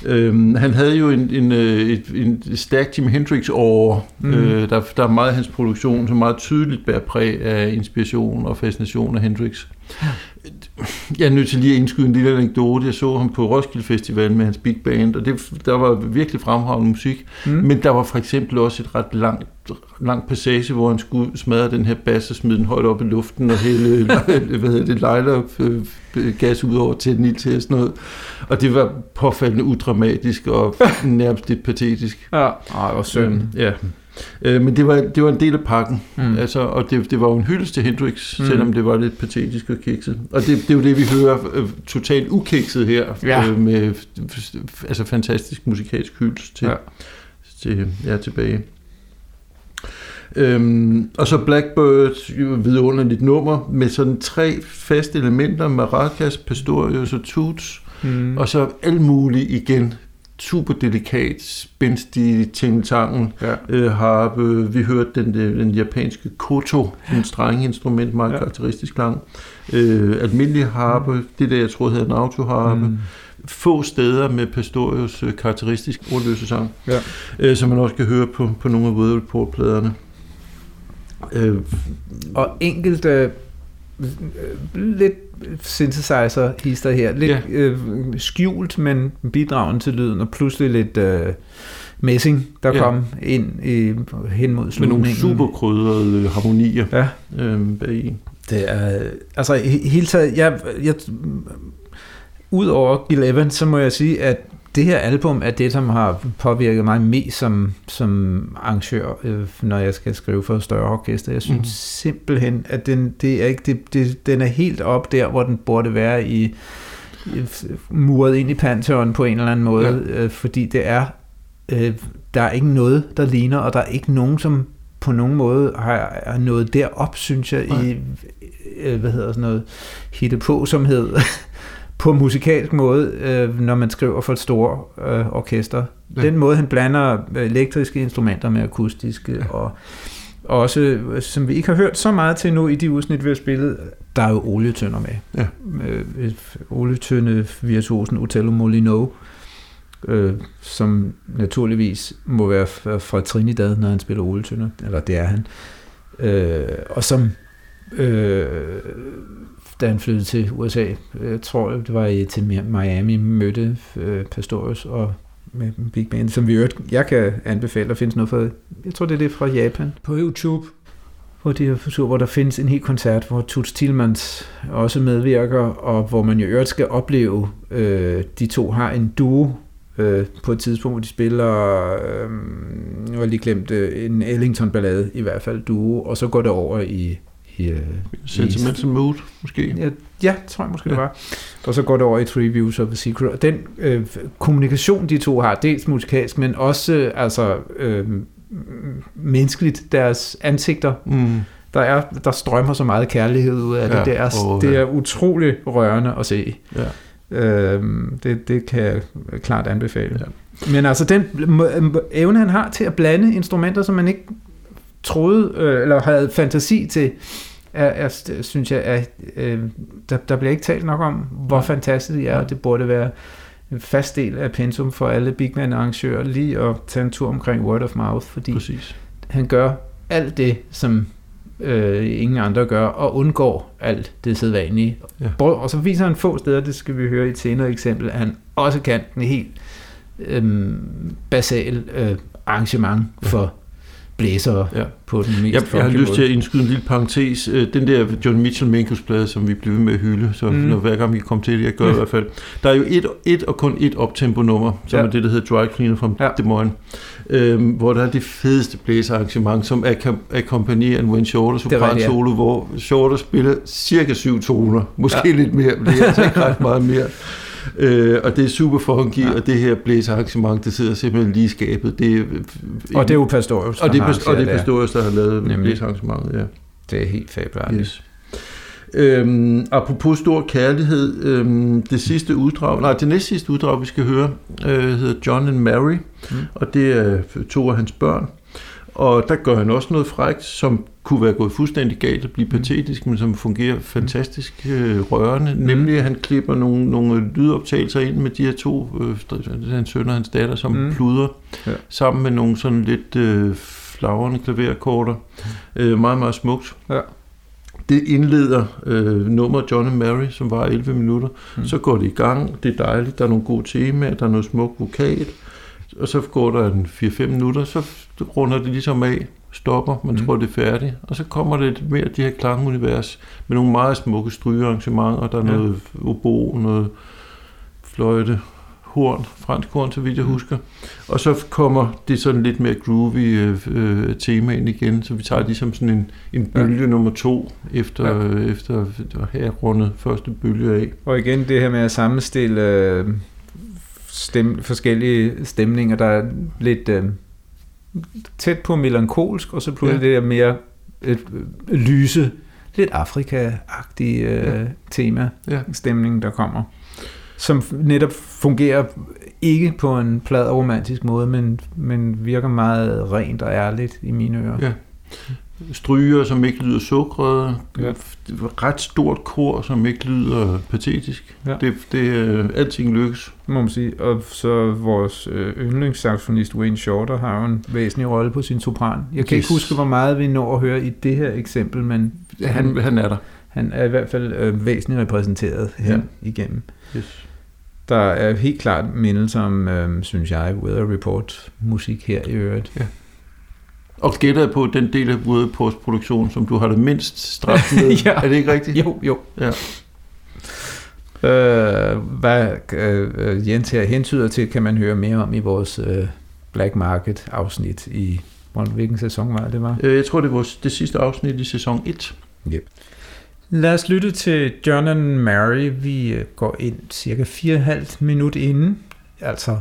Øhm, han havde jo en, en, øh, et, en stærk Jimi Hendrix over. Mm. Øh, der, der er meget af hans produktion, som meget tydeligt bærer præg af inspiration og fascination af Hendrix. Jeg er nødt til lige at indskyde en lille anekdote. Jeg så ham på Roskilde Festival med hans big band, og det, der var virkelig fremragende musik. Mm. Men der var for eksempel også et ret langt, langt passage, hvor han skulle smadre den her bas og smide den højt op i luften og hælde hvad hedder det, lejler øh, gas ud over til den til og sådan noget. Og det var påfaldende udramatisk og nærmest lidt patetisk. Ja, Ej, hvor synd. Ja. Øh, men det var, det var en del af pakken. Mm. Altså, og det, det var jo en hyldest til Hendrix, Mm. selvom det var lidt patetisk og kikset. Og det, det er jo det, vi hører øh, totalt ukikset her, Ja. øh, med altså fantastisk musikalsk hyldest til, Ja. til ja, tilbage. Øhm, og så Blackbird, vidunderligt nummer, med sådan tre faste elementer, maracas, pastorius og toots, Mm. og så alt muligt igen, super delikat, spændstig tingetangen, ja. øh, harpe. Vi hørte den, den, den japanske koto, en strenge instrument, meget Ja. karakteristisk klang. Øh, almindelig harpe, det der jeg troede hedder en autoharpe. Mm. Mm. Få steder med Pastorius øh, karakteristisk ordløse sang, Ja. øh, som man også kan høre på, på nogle af Weather Report-pladerne. Øh, Og enkelte øh, lidt synthesizer hister her, lidt Ja. øh, skjult, men bidragen til lyden, og pludselig lidt øh, messing, der Ja. kom ind i, hen mod med slutningen. nogle super krydrede harmonier Ja. øh, bagi. Det er, altså he- hele taget, jeg, jeg, Udover Gil Evans, så må jeg sige, at det her album er det, som har påvirket mig mest som, som arrangør, øh, når jeg skal skrive for et større orkester. Jeg synes mm. Simpelthen, at den, det er ikke, det, det, den er helt op der, hvor den burde være i, muret ind i Pantheon på en eller anden måde, ja. øh, fordi det er, øh, der er ikke noget, der ligner, og der er ikke nogen, som på nogen måde har, har nået derop, synes jeg, Nej. i, øh, hvad hedder sådan noget, hitte på, som hed, på musikalsk måde, øh, når man skriver for et stort øh, orkester. Ja. Den måde, han blander elektriske instrumenter med akustiske, ja. og også, øh, som vi ikke har hørt så meget til nu i de udsnit, vi har spillet, der er jo olietønder med. Ja. Øh, olietønde virtuosen Otello Molino, øh, som naturligvis må være fra Trinidad, når han spiller olietønder, eller det er han. Øh, og som øh, da han flyttede til USA, jeg tror det var i, til Miami, mødte øh, Pastorius og med Big Band, som vi øvrigt, jeg kan anbefale, der findes noget fra, jeg tror det er det fra Japan, på YouTube, hvor, de, hvor der findes en hel koncert, hvor Toots Tillmans også medvirker, og hvor man jo øvrigt skal opleve, øh, de to har en duo øh, på et tidspunkt, hvor de spiller, øh, nu har jeg lige glemt, øh, en Ellington-ballade, i hvert fald duo, og så går det over i... i øh, Sentimental i, Mood, måske? Ja, ja, tror jeg måske ja. det var. Og så går det over i Three Views of the Secret. Og den øh, kommunikation, de to har, dels musikalsk, men også øh, altså, øh, menneskeligt, deres ansigter, mm. der, er, der strømmer så meget kærlighed ud af ja, det. Det er, oh, det er utrolig rørende at se. Ja. Øh, det, det kan jeg klart anbefale. Ja. Men altså den evne, han har til at blande instrumenter, som man ikke troede, øh, eller havde fantasi til, er, er, synes jeg, er, øh, der, der bliver ikke talt nok om, hvor fantastisk det er, og det burde være en fast del af pensum for alle big man arrangører lige at tage en tur omkring word of mouth, fordi Præcis. han gør alt det, som øh, ingen andre gør, og undgår alt det sædvanlige. Ja. Og så viser han få steder, det skal vi høre i et senere eksempel, at han også kan en helt øh, basal øh, arrangement for blæser ja. på den mest Jeg, jeg har lyst til at indskyde en lille parentes. Øh, den der John Mitchell Minkus plade, som vi blev med at hylde, så mm. når, hver gang vi kommer til det, jeg gør ja. i hvert fald. Der er jo et, et og kun et optempo nummer, som ja. er det, der hedder Dry Cleaner fra ja. Des Moines, øhm, hvor der er det fedeste blæserarrangement, som akkompagnerer en Wayne Shorter sopran solo, hvor Shorter spiller cirka syv toner, måske ja. lidt mere, men det er altså ikke ret meget mere. Øh, og det er super funky, ja. og det her blæsearrangement, det sidder simpelthen lige skabet. Det er, og det er jo Pastorius, og det er, har, og det er Pastorius, der har lavet blæsearrangementet, ja. Det er helt fabelagtigt. Yes. Øhm, apropos stor kærlighed, øhm, det sidste uddrag, nej, det næste sidste uddrag, vi skal høre, øh, hedder John and Mary, mm. og det er to af hans børn. Og der gør han også noget frækt, som kunne være gået fuldstændig galt og blive mm. patetisk, men som fungerer fantastisk øh, rørende. Mm. Nemlig, at han klipper nogle, nogle lydoptagelser ind med de her to, øh, hans søn og hans datter, som mm. pluder, ja. sammen med nogle sådan lidt øh, flagrende klaverakkorder. Mm. Øh, meget, meget smukt. Ja. Det indleder øh, nummer John and Mary, som var 11 minutter. Mm. Så går det i gang. Det er dejligt. Der er nogle gode temaer. Der er noget smuk vokal og så går der en 4-5 minutter, så runder det ligesom af, stopper, man mm. tror, det er færdigt, og så kommer det lidt mere de her klangunivers med nogle meget smukke strygearrangementer, der er ja. noget obo, noget fløjte, horn, fransk horn, så vidt jeg mm. husker. Og så kommer det sådan lidt mere groovy øh, øh, tema ind igen, så vi tager ligesom sådan en, en bølge ja. nummer to, efter, ja. øh, efter have rundet første bølge af. Og igen det her med at sammenstille øh, stem, forskellige stemninger, der er lidt øh, tæt på melankolsk, og så pludselig ja. det der mere øh, lyse, lidt Afrika-agtige øh, ja. tema, ja. stemning, der kommer. Som netop fungerer ikke på en plad og romantisk måde, men, men virker meget rent og ærligt i mine ører. Ja stryger, som ikke lyder sukret, ja. ret stort kor, som ikke lyder patetisk. Ja. Det, det, alting lykkes. Må man sige. Og så vores øh, yndlingssaxofonist Wayne Shorter har jo en væsentlig rolle på sin sopran. Jeg kan yes. ikke huske, hvor meget vi når at høre i det her eksempel, men han, han er der. Han er i hvert fald øh, væsentligt repræsenteret her ja. igennem. Yes. Der er helt klart mindelser om, øh, synes jeg, Weather Report musik her i øvrigt. Ja. Og gætter på den del af både postproduktion, som du har det mindst straf med. ja. Er det ikke rigtigt? Jo, jo. Ja. Øh, hvad øh, Jens her hentyder til, kan man høre mere om i vores øh, Black Market afsnit i, hvilken sæson var det, var? Øh, jeg tror, det var det sidste afsnit i sæson 1. Yep. Lad os lytte til John and Mary. Vi øh, går ind cirka 4,5 minut inden, altså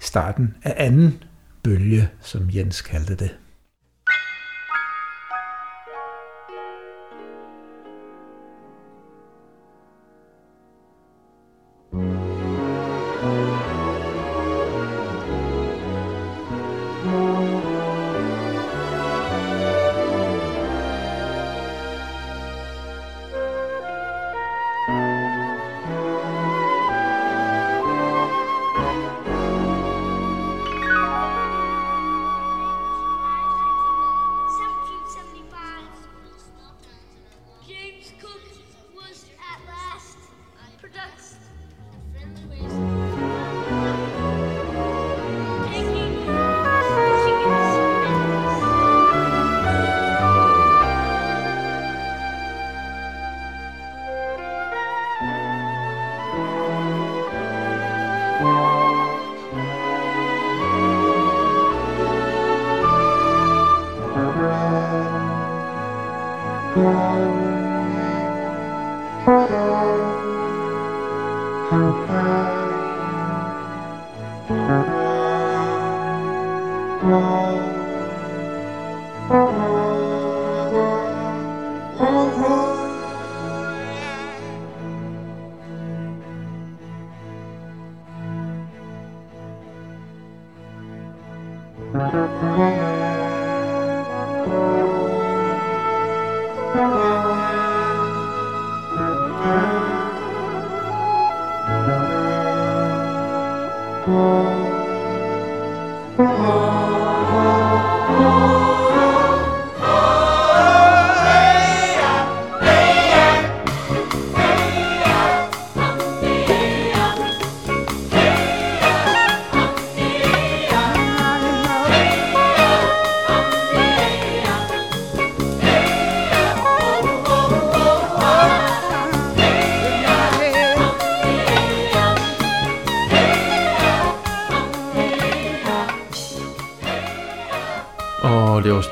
starten af anden bølge, som Jens kaldte det.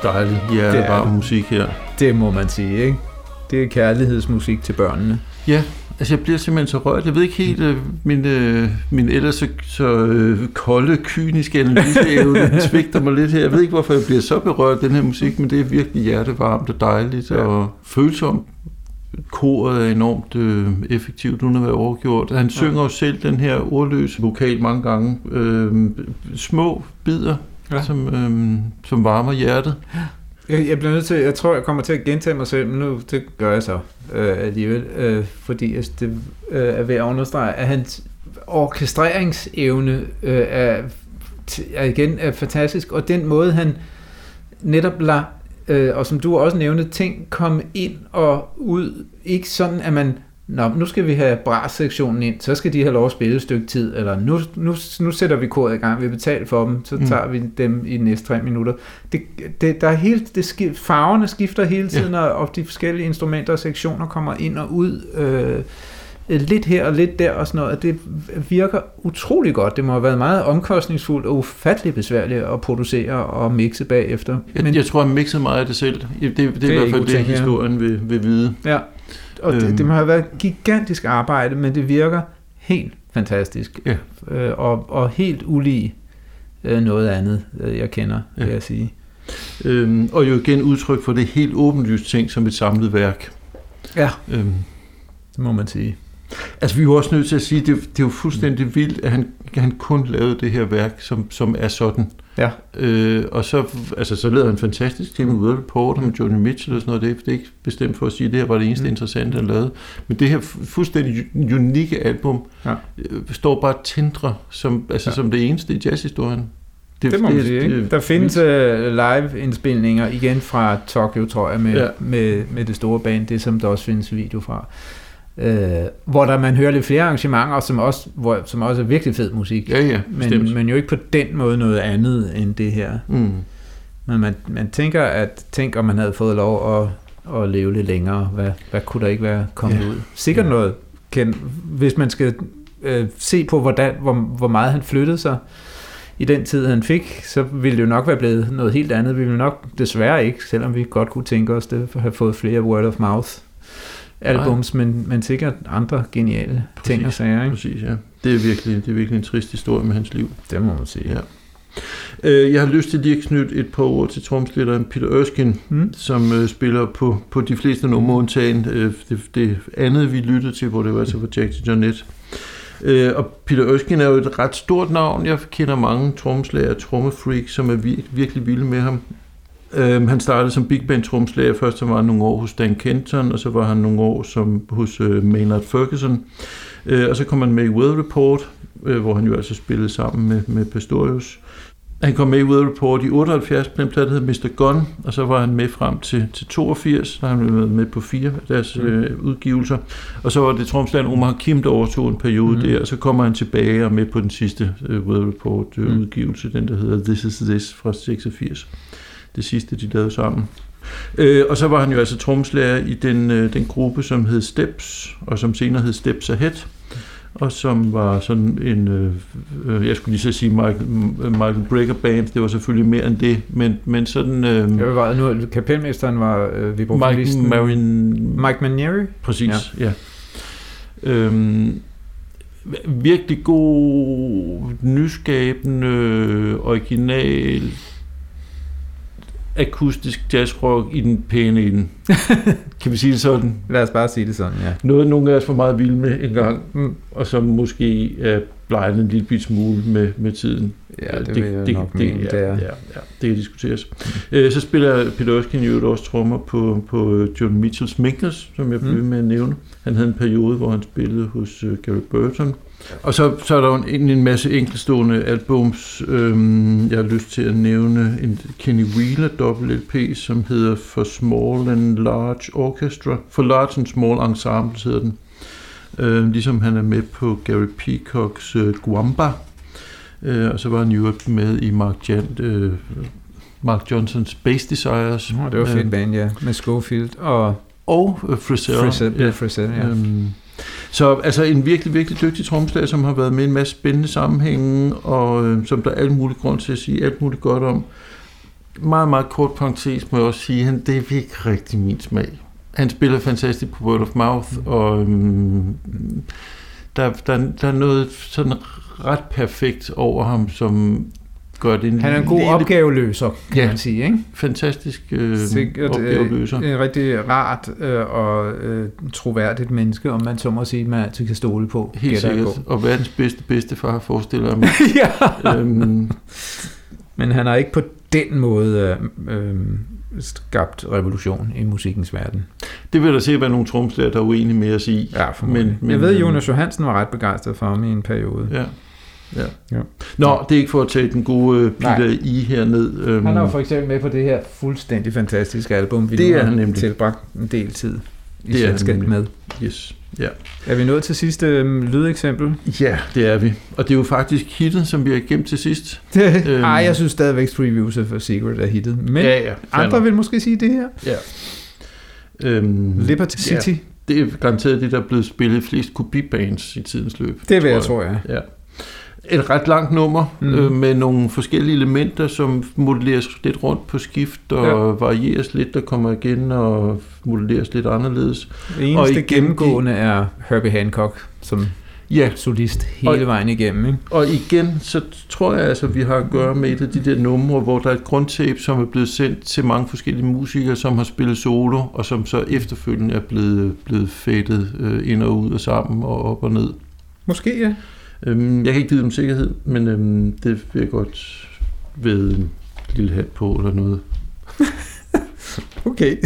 Er dejligt hjertevarm musik her. Det må man sige, ikke? Det er kærlighedsmusik til børnene. Ja, altså jeg bliver simpelthen så rørt. Jeg ved ikke helt, øh, min, øh, min ellers så, så øh, kolde, kyniske analyseevne svigter mig lidt her. Jeg ved ikke, hvorfor jeg bliver så berørt af den her musik, men det er virkelig hjertevarmt og dejligt Ja. og følsomt. Koret er enormt øh, effektivt, uden at være overgjort. Han synger jo selv den her ordløse vokal mange gange. Øh, små bidder, Ja. som, øhm, som varmer hjertet. Jeg, jeg bliver nødt til, jeg tror, jeg kommer til at gentage mig selv, men nu det gør jeg så øh, alligevel, øh, fordi altså, det øh, er ved at understrege, at hans orkestreringsevne øh, er, t- er igen er fantastisk, og den måde, han netop lader, øh, og som du også nævnte, ting komme ind og ud, ikke sådan, at man Nå, nu skal vi have bras-sektionen ind, så skal de have lov at spille et stykke tid, eller nu, nu, nu sætter vi koret i gang, vi betaler for dem, så Mm. tager vi dem i de næste tre minutter. Det, det, der er hele, det skif, farverne skifter hele tiden, ja. og, og de forskellige instrumenter og sektioner kommer ind og ud, øh, lidt her og lidt der og sådan noget, og det virker utrolig godt. Det må have været meget omkostningsfuldt og ufattelig besværligt at producere og mixe bagefter. Jeg, jeg tror, han mixede meget af det selv. Det, det, det er er i hvert fald det, historien vil, vil vide. Ja, og det, Øhm. det må have været gigantisk arbejde, men det virker helt fantastisk. Ja. Øh, og, og helt ulig øh, noget andet, øh, jeg kender, Ja. vil jeg sige. Øhm, og jo igen udtryk for det helt åbenlyst ting som et samlet værk. Ja, Øhm, det må man sige. Altså vi er jo også nødt til at sige, det, det er jo fuldstændig vildt, at han, han kun lavede det her værk, som, som er sådan. Ja. Øh, og så, altså, så lavede han en fantastisk ting med Will Report og med Johnny Mitchell og sådan noget. Det, er- det er ikke bestemt for at sige, at det her var det eneste Mm. interessante, han lavede. Men det her fu- fuldstændig unikke album Ja. øh, står bare tindre som, altså, Ja. som det eneste i jazzhistorien. Det må man sige, ikke? Der findes uh, live-indspilninger igen fra Tokyo, tror jeg, med. Ja. med, med det store band, det som der også findes video fra. Uh, hvor der man hører lidt flere arrangementer, som også, hvor, som også er virkelig fed musik. Ja, ja, men, men jo ikke på den måde noget andet end det her. Mm. Men man, man tænker, at tænk, om man havde fået lov at, at leve lidt længere. Hvad, hvad kunne der ikke være kommet Ja. ud? Sikkert Ja. noget, Ken, hvis man skal øh, se på, hvordan, hvor, hvor meget han flyttede sig i den tid, han fik, så ville det jo nok være blevet noget helt andet. Vi ville nok desværre ikke, selvom vi godt kunne tænke os det, have fået flere word of mouth albums, men, men sikkert andre geniale Præcis. ting og sager. Ikke? Præcis, ja. Det er, virkelig, det er virkelig en trist historie med hans liv. Det må man sige. Ja. Øh, Jeg har lyst til lige at knytte et par ord til tromslætteren Peter Erskine, Hmm? som øh, spiller på, på de fleste numre undtagen øh, det, det andet, vi lyttede til, hvor det var altså for Jack til Johnette. Øh, og Peter Erskine er jo et ret stort navn. Jeg kender mange trommeslager og trommefreaks, som er vir- virkelig vilde med ham. Øh, han startede som big band trommeslager. Først så var han nogle år hos Dan Kenton, og så var han nogle år som hos øh, Maynard Ferguson. Øh, og så kom han med i Weather Report, øh, hvor han jo altså spillede sammen med, med Pastorius. Han kom med i Weather Report i 78 på den plade, der hed Mr. Gun, og så var han med frem til, til 82, der han været med på fire af deres Mm. øh, udgivelser. Og så var det tromsland Omar Kim, der overtog en periode Mm. der, og så kommer han tilbage og med på den sidste øh, Weather Report øh, Mm. udgivelse, den der hedder This Is This fra 86. Det sidste, de lavede sammen. Øh, og så var han jo altså tromslærer i den, øh, den gruppe, som hed Steps, og som senere hed Steps Ahead. og som var sådan en, øh, øh jeg skulle lige så sige Michael, Michael Brecker Band, det var selvfølgelig mere end det, men, men sådan... Øh, jeg var, nu, kapelmesteren var øh, Mike, Marin, Mike Manieri? Præcis, ja. ja. Øhm, virkelig god, nyskabende, original, akustisk jazzrock i den pæne ende. kan vi sige det sådan? Lad os bare sige det sådan, ja. Noget, nogle af os var meget vilde med en gang, mm. og som måske er blegnet en lille bit smule med, med tiden. Ja, det, det vil jeg det, nok det, mene, ja, det er. Ja, ja, det kan diskuteres. Mm. Øh, så spiller Peter Erskine jo også trommer på, på John Mitchells Minkles, som jeg blev mm. med at nævne. Han havde en periode, hvor han spillede hos Gary Burton. Og så, så er der jo en, en masse enkelstående albums. Øhm, jeg har lyst til at nævne en Kenny Wheeler dobbelt LP, som hedder For Small and Large Orchestra. For Large and Small Ensemble hedder den. Øh, ligesom han er med på Gary Peacocks øh, Guamba. Øh, og så var han jo med i Mark, Jan, øh, Mark Johnsons Space Desires. Oh, det var fedt band, ja. Med Schofield og... Og uh, Frisell. Frisell, ja. Frisell, ja. Øhm, så altså en virkelig, virkelig dygtig tromslag, som har været med i en masse spændende sammenhænge, og øh, som der er alt muligt grund til at sige alt muligt godt om. Meget, meget kort parentes må jeg også sige, at det er virkelig rigtig min smag. Han spiller fantastisk på Word of Mouth, og øhm, der, der, der er noget sådan ret perfekt over ham, som gør det en Han er en god lille... opgaveløser, kan ja, man sige. Ikke? Fantastisk øh, Sikkert, opgaveløser. Øh, en rigtig rart øh, og øh, troværdigt menneske, om man så må sige, man altid kan stole på. Helt sikkert. Og verdens bedste bedstefar, forestiller jeg mig. ja. øhm. Men han har ikke på den måde øh, øh, skabt revolution i musikkens verden. Det vil der sikkert være nogle tromslærer, der er uenige med os i. Ja, men, men, jeg ved, at Jonas Johansen var ret begejstret for ham i en periode. Ja. Ja. ja. Nå, det er ikke for at tage den gode uh, Peter I herned. Um, han er jo for eksempel med på det her fuldstændig fantastiske album, vi det nu har nemlig. tilbragt en del tid i det selskab med. Yes. Ja. Er vi nået til sidste um, lydeksempel? Ja, det er vi. Og det er jo faktisk hittet, som vi har gemt til sidst. øhm. Ej, jeg synes stadigvæk, Three Views for Secret er hittet. Men ja, ja, andre vil måske sige det her. Ja. Øhm, Liberty City. Ja, det er garanteret det, der er blevet spillet flest kopibands i tidens løb. Det vil jeg, tror jeg. Ja et ret langt nummer mm. øh, med nogle forskellige elementer, som modelleres lidt rundt på skift og ja. varieres lidt, der kommer igen og modelleres lidt anderledes. Det eneste og igen, gennemgående er Herbie Hancock som ja. solist hele og, vejen igennem. Ikke? Og igen, så tror jeg altså, vi har at gøre med et af de der numre, hvor der er et grundtape, som er blevet sendt til mange forskellige musikere, som har spillet solo, og som så efterfølgende er blevet, blevet fættet øh, ind og ud og sammen og op og ned. Måske, ja. Øhm, jeg kan ikke give dem sikkerhed, men øhm, det vil jeg godt ved en lille hat på eller noget. okay,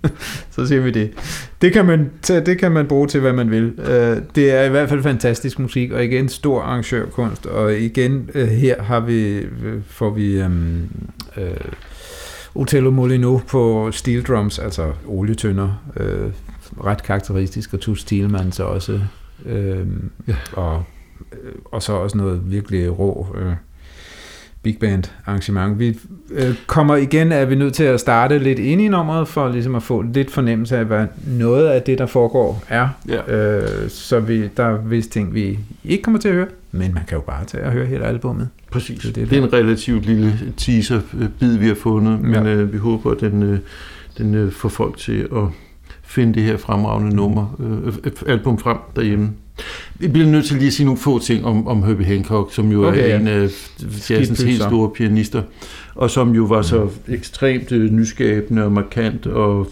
så siger vi det. Det kan, man, det kan man bruge til, hvad man vil. Øh, det er i hvert fald fantastisk musik, og igen stor arrangørkunst, og igen øh, her har vi, får vi um, uh, Otello Molino på steel drums, altså olietønder, uh, ret karakteristisk, og Tus Thielmann så også, uh, ja. og Øh, og så også noget virkelig rå øh, big band arrangement. Vi øh, kommer igen, er vi nødt til at starte lidt ind i nummeret, for ligesom at få lidt fornemmelse af, hvad noget af det, der foregår, er. Ja. Øh, så vi, der er vist ting, vi ikke kommer til at høre, men man kan jo bare tage og høre hele albumet. Præcis. Det, det, det er en relativt lille teaser-bid, vi har fundet, men ja. øh, vi håber, at den, øh, den øh, får folk til at finde det her fremragende nummer, øh, album frem derhjemme. Vi bliver nødt til lige at sige nogle få ting om, om Herbie Hancock, som jo okay, er en af jazzens helt store pianister, og som jo var så ekstremt øh, nyskabende og markant og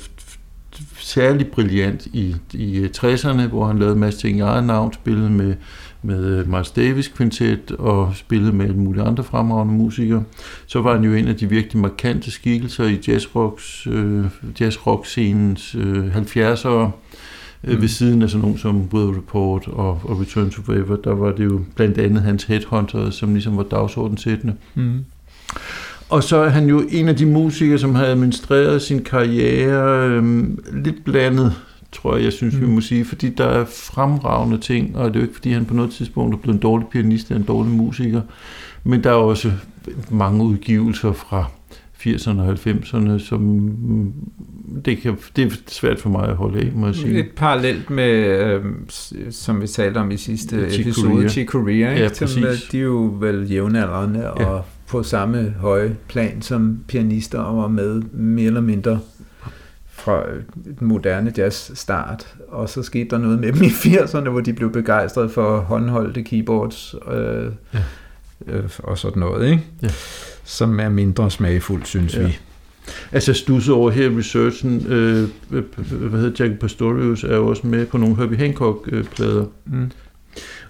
særligt brilliant i, i 60'erne, hvor han lavede en masse ting i eget navn, spillede med, med øh, Miles Davis Quintet og spillede med alle mulige andre fremragende musikere. Så var han jo en af de virkelig markante skikkelser i jazzrocks, øh, jazzrock-scenens øh, 70'ere, mm. ved siden af sådan nogen som Weather Report og, og Return to Forever, der var det jo blandt andet hans Headhunter, som ligesom var dagsordensættende. Mm. Og så er han jo en af de musikere, som har administreret sin karriere øh, lidt blandet, tror jeg, jeg synes, mm. vi må sige, fordi der er fremragende ting, og det er jo ikke, fordi han på noget tidspunkt er blevet en dårlig pianist eller en dårlig musiker, men der er også mange udgivelser fra 80'erne og 90'erne, som det, kan, det er svært for mig at holde af, må jeg sige. Et parallelt med, øh, som vi talte om i sidste Chick episode. Chick Corea, ikke? Ja, Som, øh, de er jo vel jævnaldrende Ja. og på samme høje plan som pianister og var med mere eller mindre fra den moderne jazz start. Og så skete der noget med dem i 80'erne, hvor de blev begejstrede for håndholdte keyboards øh, Ja. øh, og sådan noget, ikke? Ja. Som er mindre smagfuldt, synes Ja. vi. Altså jeg stusser over her i researchen, øh, hvad hedder Jack Pastorius er jo også med på nogle Herbie Hancock-plader. Mm.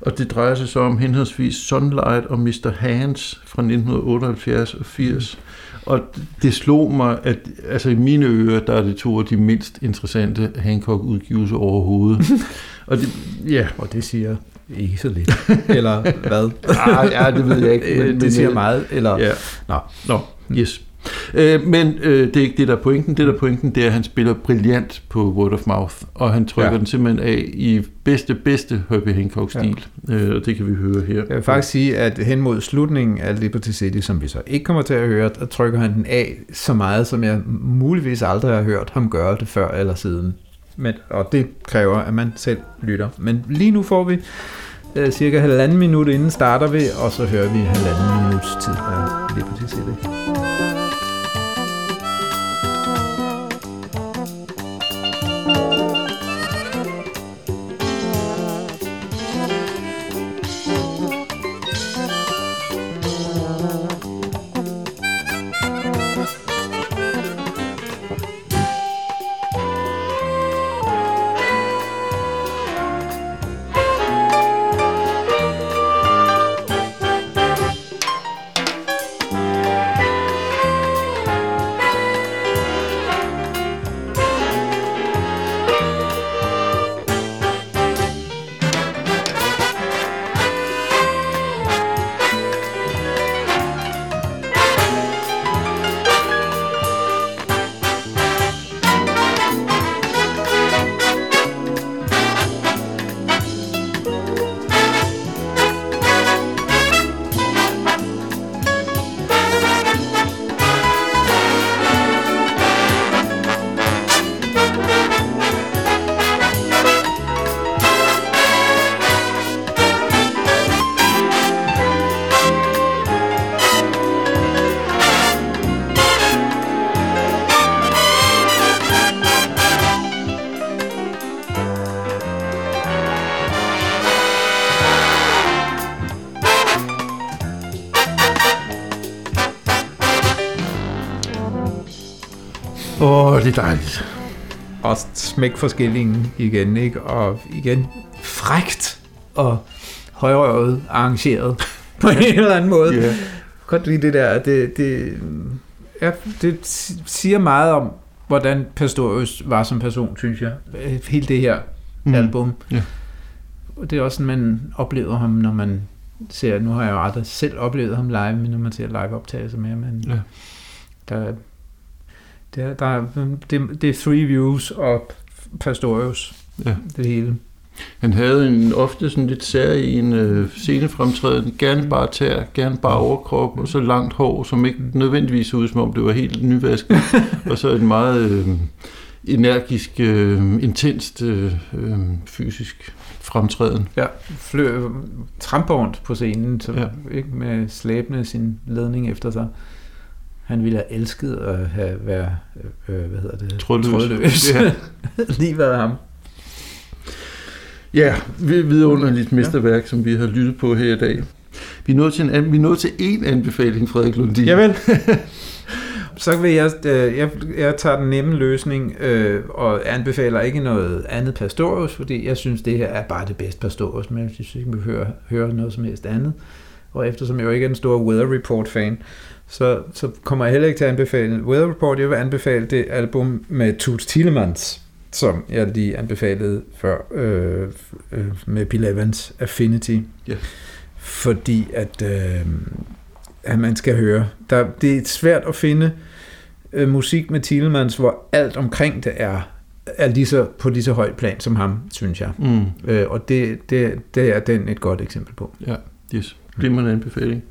Og det drejer sig så om henholdsvis Sunlight og Mr. Hands fra 1978 og 80. Og det slog mig, at altså i mine ører, der er det to af de mindst interessante Hancock-udgivelser overhovedet. og det, ja, Og det siger ikke så lidt. Eller hvad? ah, ja, det ved jeg ikke. Men, det siger meget. Eller, Ja. Nå. Nå, yes. Øh, men øh, det er ikke det, der er pointen. Det, der er pointen, det er, at han spiller brilliant på word of mouth, og han trykker Ja. den simpelthen af i bedste, bedste Herbie Hancock-stil. Ja. Øh, og det kan vi høre her. Jeg vil faktisk sige, at hen mod slutningen af Liberty City, som vi så ikke kommer til at høre, der trykker han den af så meget, som jeg muligvis aldrig har hørt ham gøre det før eller siden. Men, og det kræver, at man selv lytter. Men lige nu får vi øh, cirka halvanden minut inden starter vi, og så hører vi halvanden minuts tid af Liberty City. Det er dejligt. Og smæk for skillingen igen, ikke? Og igen frægt og højrøvet arrangeret på en eller anden måde. Ja. godt lide det der. Det, det, ja, det siger meget om, hvordan Pastorius var som person, synes jeg. Hele det her Mm. album. Ja. Og det er også sådan, man oplever ham, når man ser, nu har jeg jo aldrig selv oplevet ham live, men når man ser live-optagelser med ham, Ja. der, der, der, er- det, det er Three Views og Pastorius, Ja. det hele. Han havde en ofte sådan lidt særlig øh, scenefremtræden. Gerne bare tær, gerne bare overkrop, og så langt hår, som ikke nødvendigvis så ud, som om det var helt nyvasket. og så en meget øh, energisk, øh, intenst øh, øh, fysisk fremtræden. Ja, flø, på scenen, så, ja. ikke, med slæbende sin ledning efter sig. Han ville have elsket at have været, øh, hvad hedder det? Trådløs. Trådløs. Ja. Lige været ham. Ja, vi- vidunderligt mesterværk, som vi har lyttet på her i dag. Vi er nået til en, vi er nået til en anbefaling, Frederik Lundin. Javel. Så vil jeg, øh, jeg, jeg tager den nemme løsning øh, og anbefaler ikke noget andet Pastorius, fordi jeg synes, det her er bare det bedste Pastorius, men jeg synes ikke, vi hører, hører noget som helst andet. Og eftersom jeg jo ikke er en stor Weather Report-fan, så, så kommer jeg heller ikke til at anbefale Weather Report. Jeg vil anbefale det album med Toots Thielemans, som jeg lige anbefalede før øh, øh, med Bill Evans, Affinity. Ja. Fordi at, øh, at man skal høre. Der, det er svært at finde øh, musik med Thielemans, hvor alt omkring det er, er lige så, på lige så højt plan som ham, synes jeg. Mm, Øh, og det, det, det er den et godt eksempel på. yes. Glimrende anbefaling.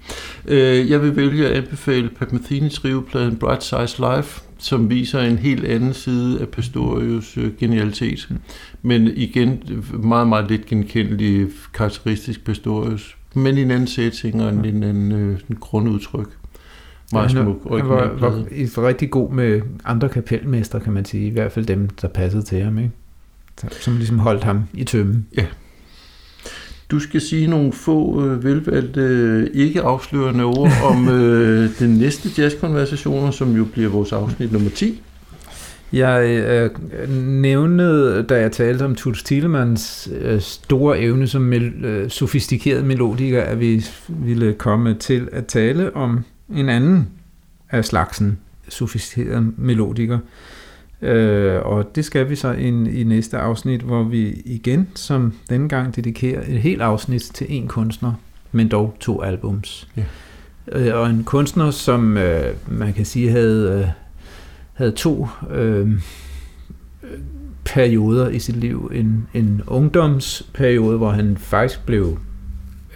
Øh, jeg vil vælge at anbefale Pat Metheny trivepladen Bright Size Life, som viser en helt anden side af Pastorius øh, genialitet. Men igen, meget, meget lidt genkendelig karakteristisk Pastorius, men i en anden setting og en, en anden øh, en grundudtryk. Meget ja, smuk. Han var, var, var rigtig god med andre kapelmester, kan man sige. I hvert fald dem, der passede til ham, ikke? Som ligesom holdt ham i tømmen. Ja. Du skal sige nogle få øh, velvalgte, øh, ikke afslørende ord om øh, den næste jazzkonversationer, som jo bliver vores afsnit nummer 10. Jeg øh, nævnede, da jeg talte om Toots Thielemans øh, store evne som mel- øh, sofistikeret melodiker, at vi ville komme til at tale om en anden af slagsen sofistikeret melodiker. Øh, og det skal vi så i, i næste afsnit, hvor vi igen, som denne gang, dedikerer et helt afsnit til en kunstner, men dog to albums. Ja. Øh, og en kunstner, som øh, man kan sige havde, øh, havde to øh, perioder i sit liv. En, en ungdomsperiode, hvor han faktisk blev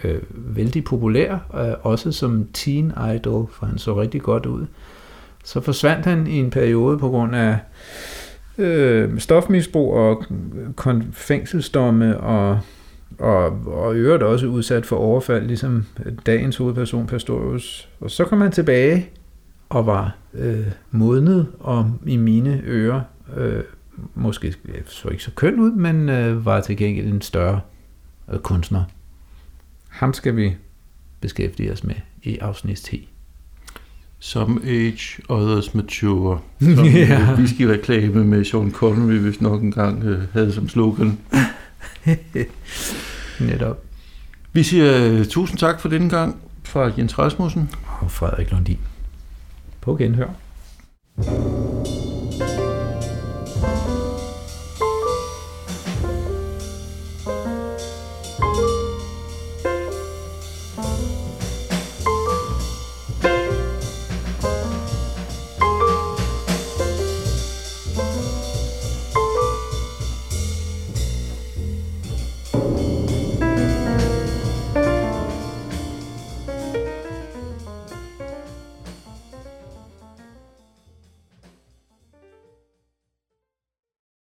øh, vældig populær, øh, også som teen idol, for han så rigtig godt ud. Så forsvandt han i en periode på grund af øh, stofmisbrug og fængselsdomme og, og, og øvrigt også udsat for overfald, ligesom dagens hovedperson Pastorius. Og så kom han tilbage og var øh, modnet og i mine ører øh, måske så ikke så køn ud, men øh, var til gengæld en større øh, kunstner. Ham skal vi beskæftige os med i afsnit 10. Some age, others mature. Som ja. whisky-reklame med Sean Connery, hvis nok engang øh, havde som slogan. Netop. Vi siger uh, tusind tak for denne gang fra Jens Rasmussen. Og Frederik Lundin. På genhør. thank you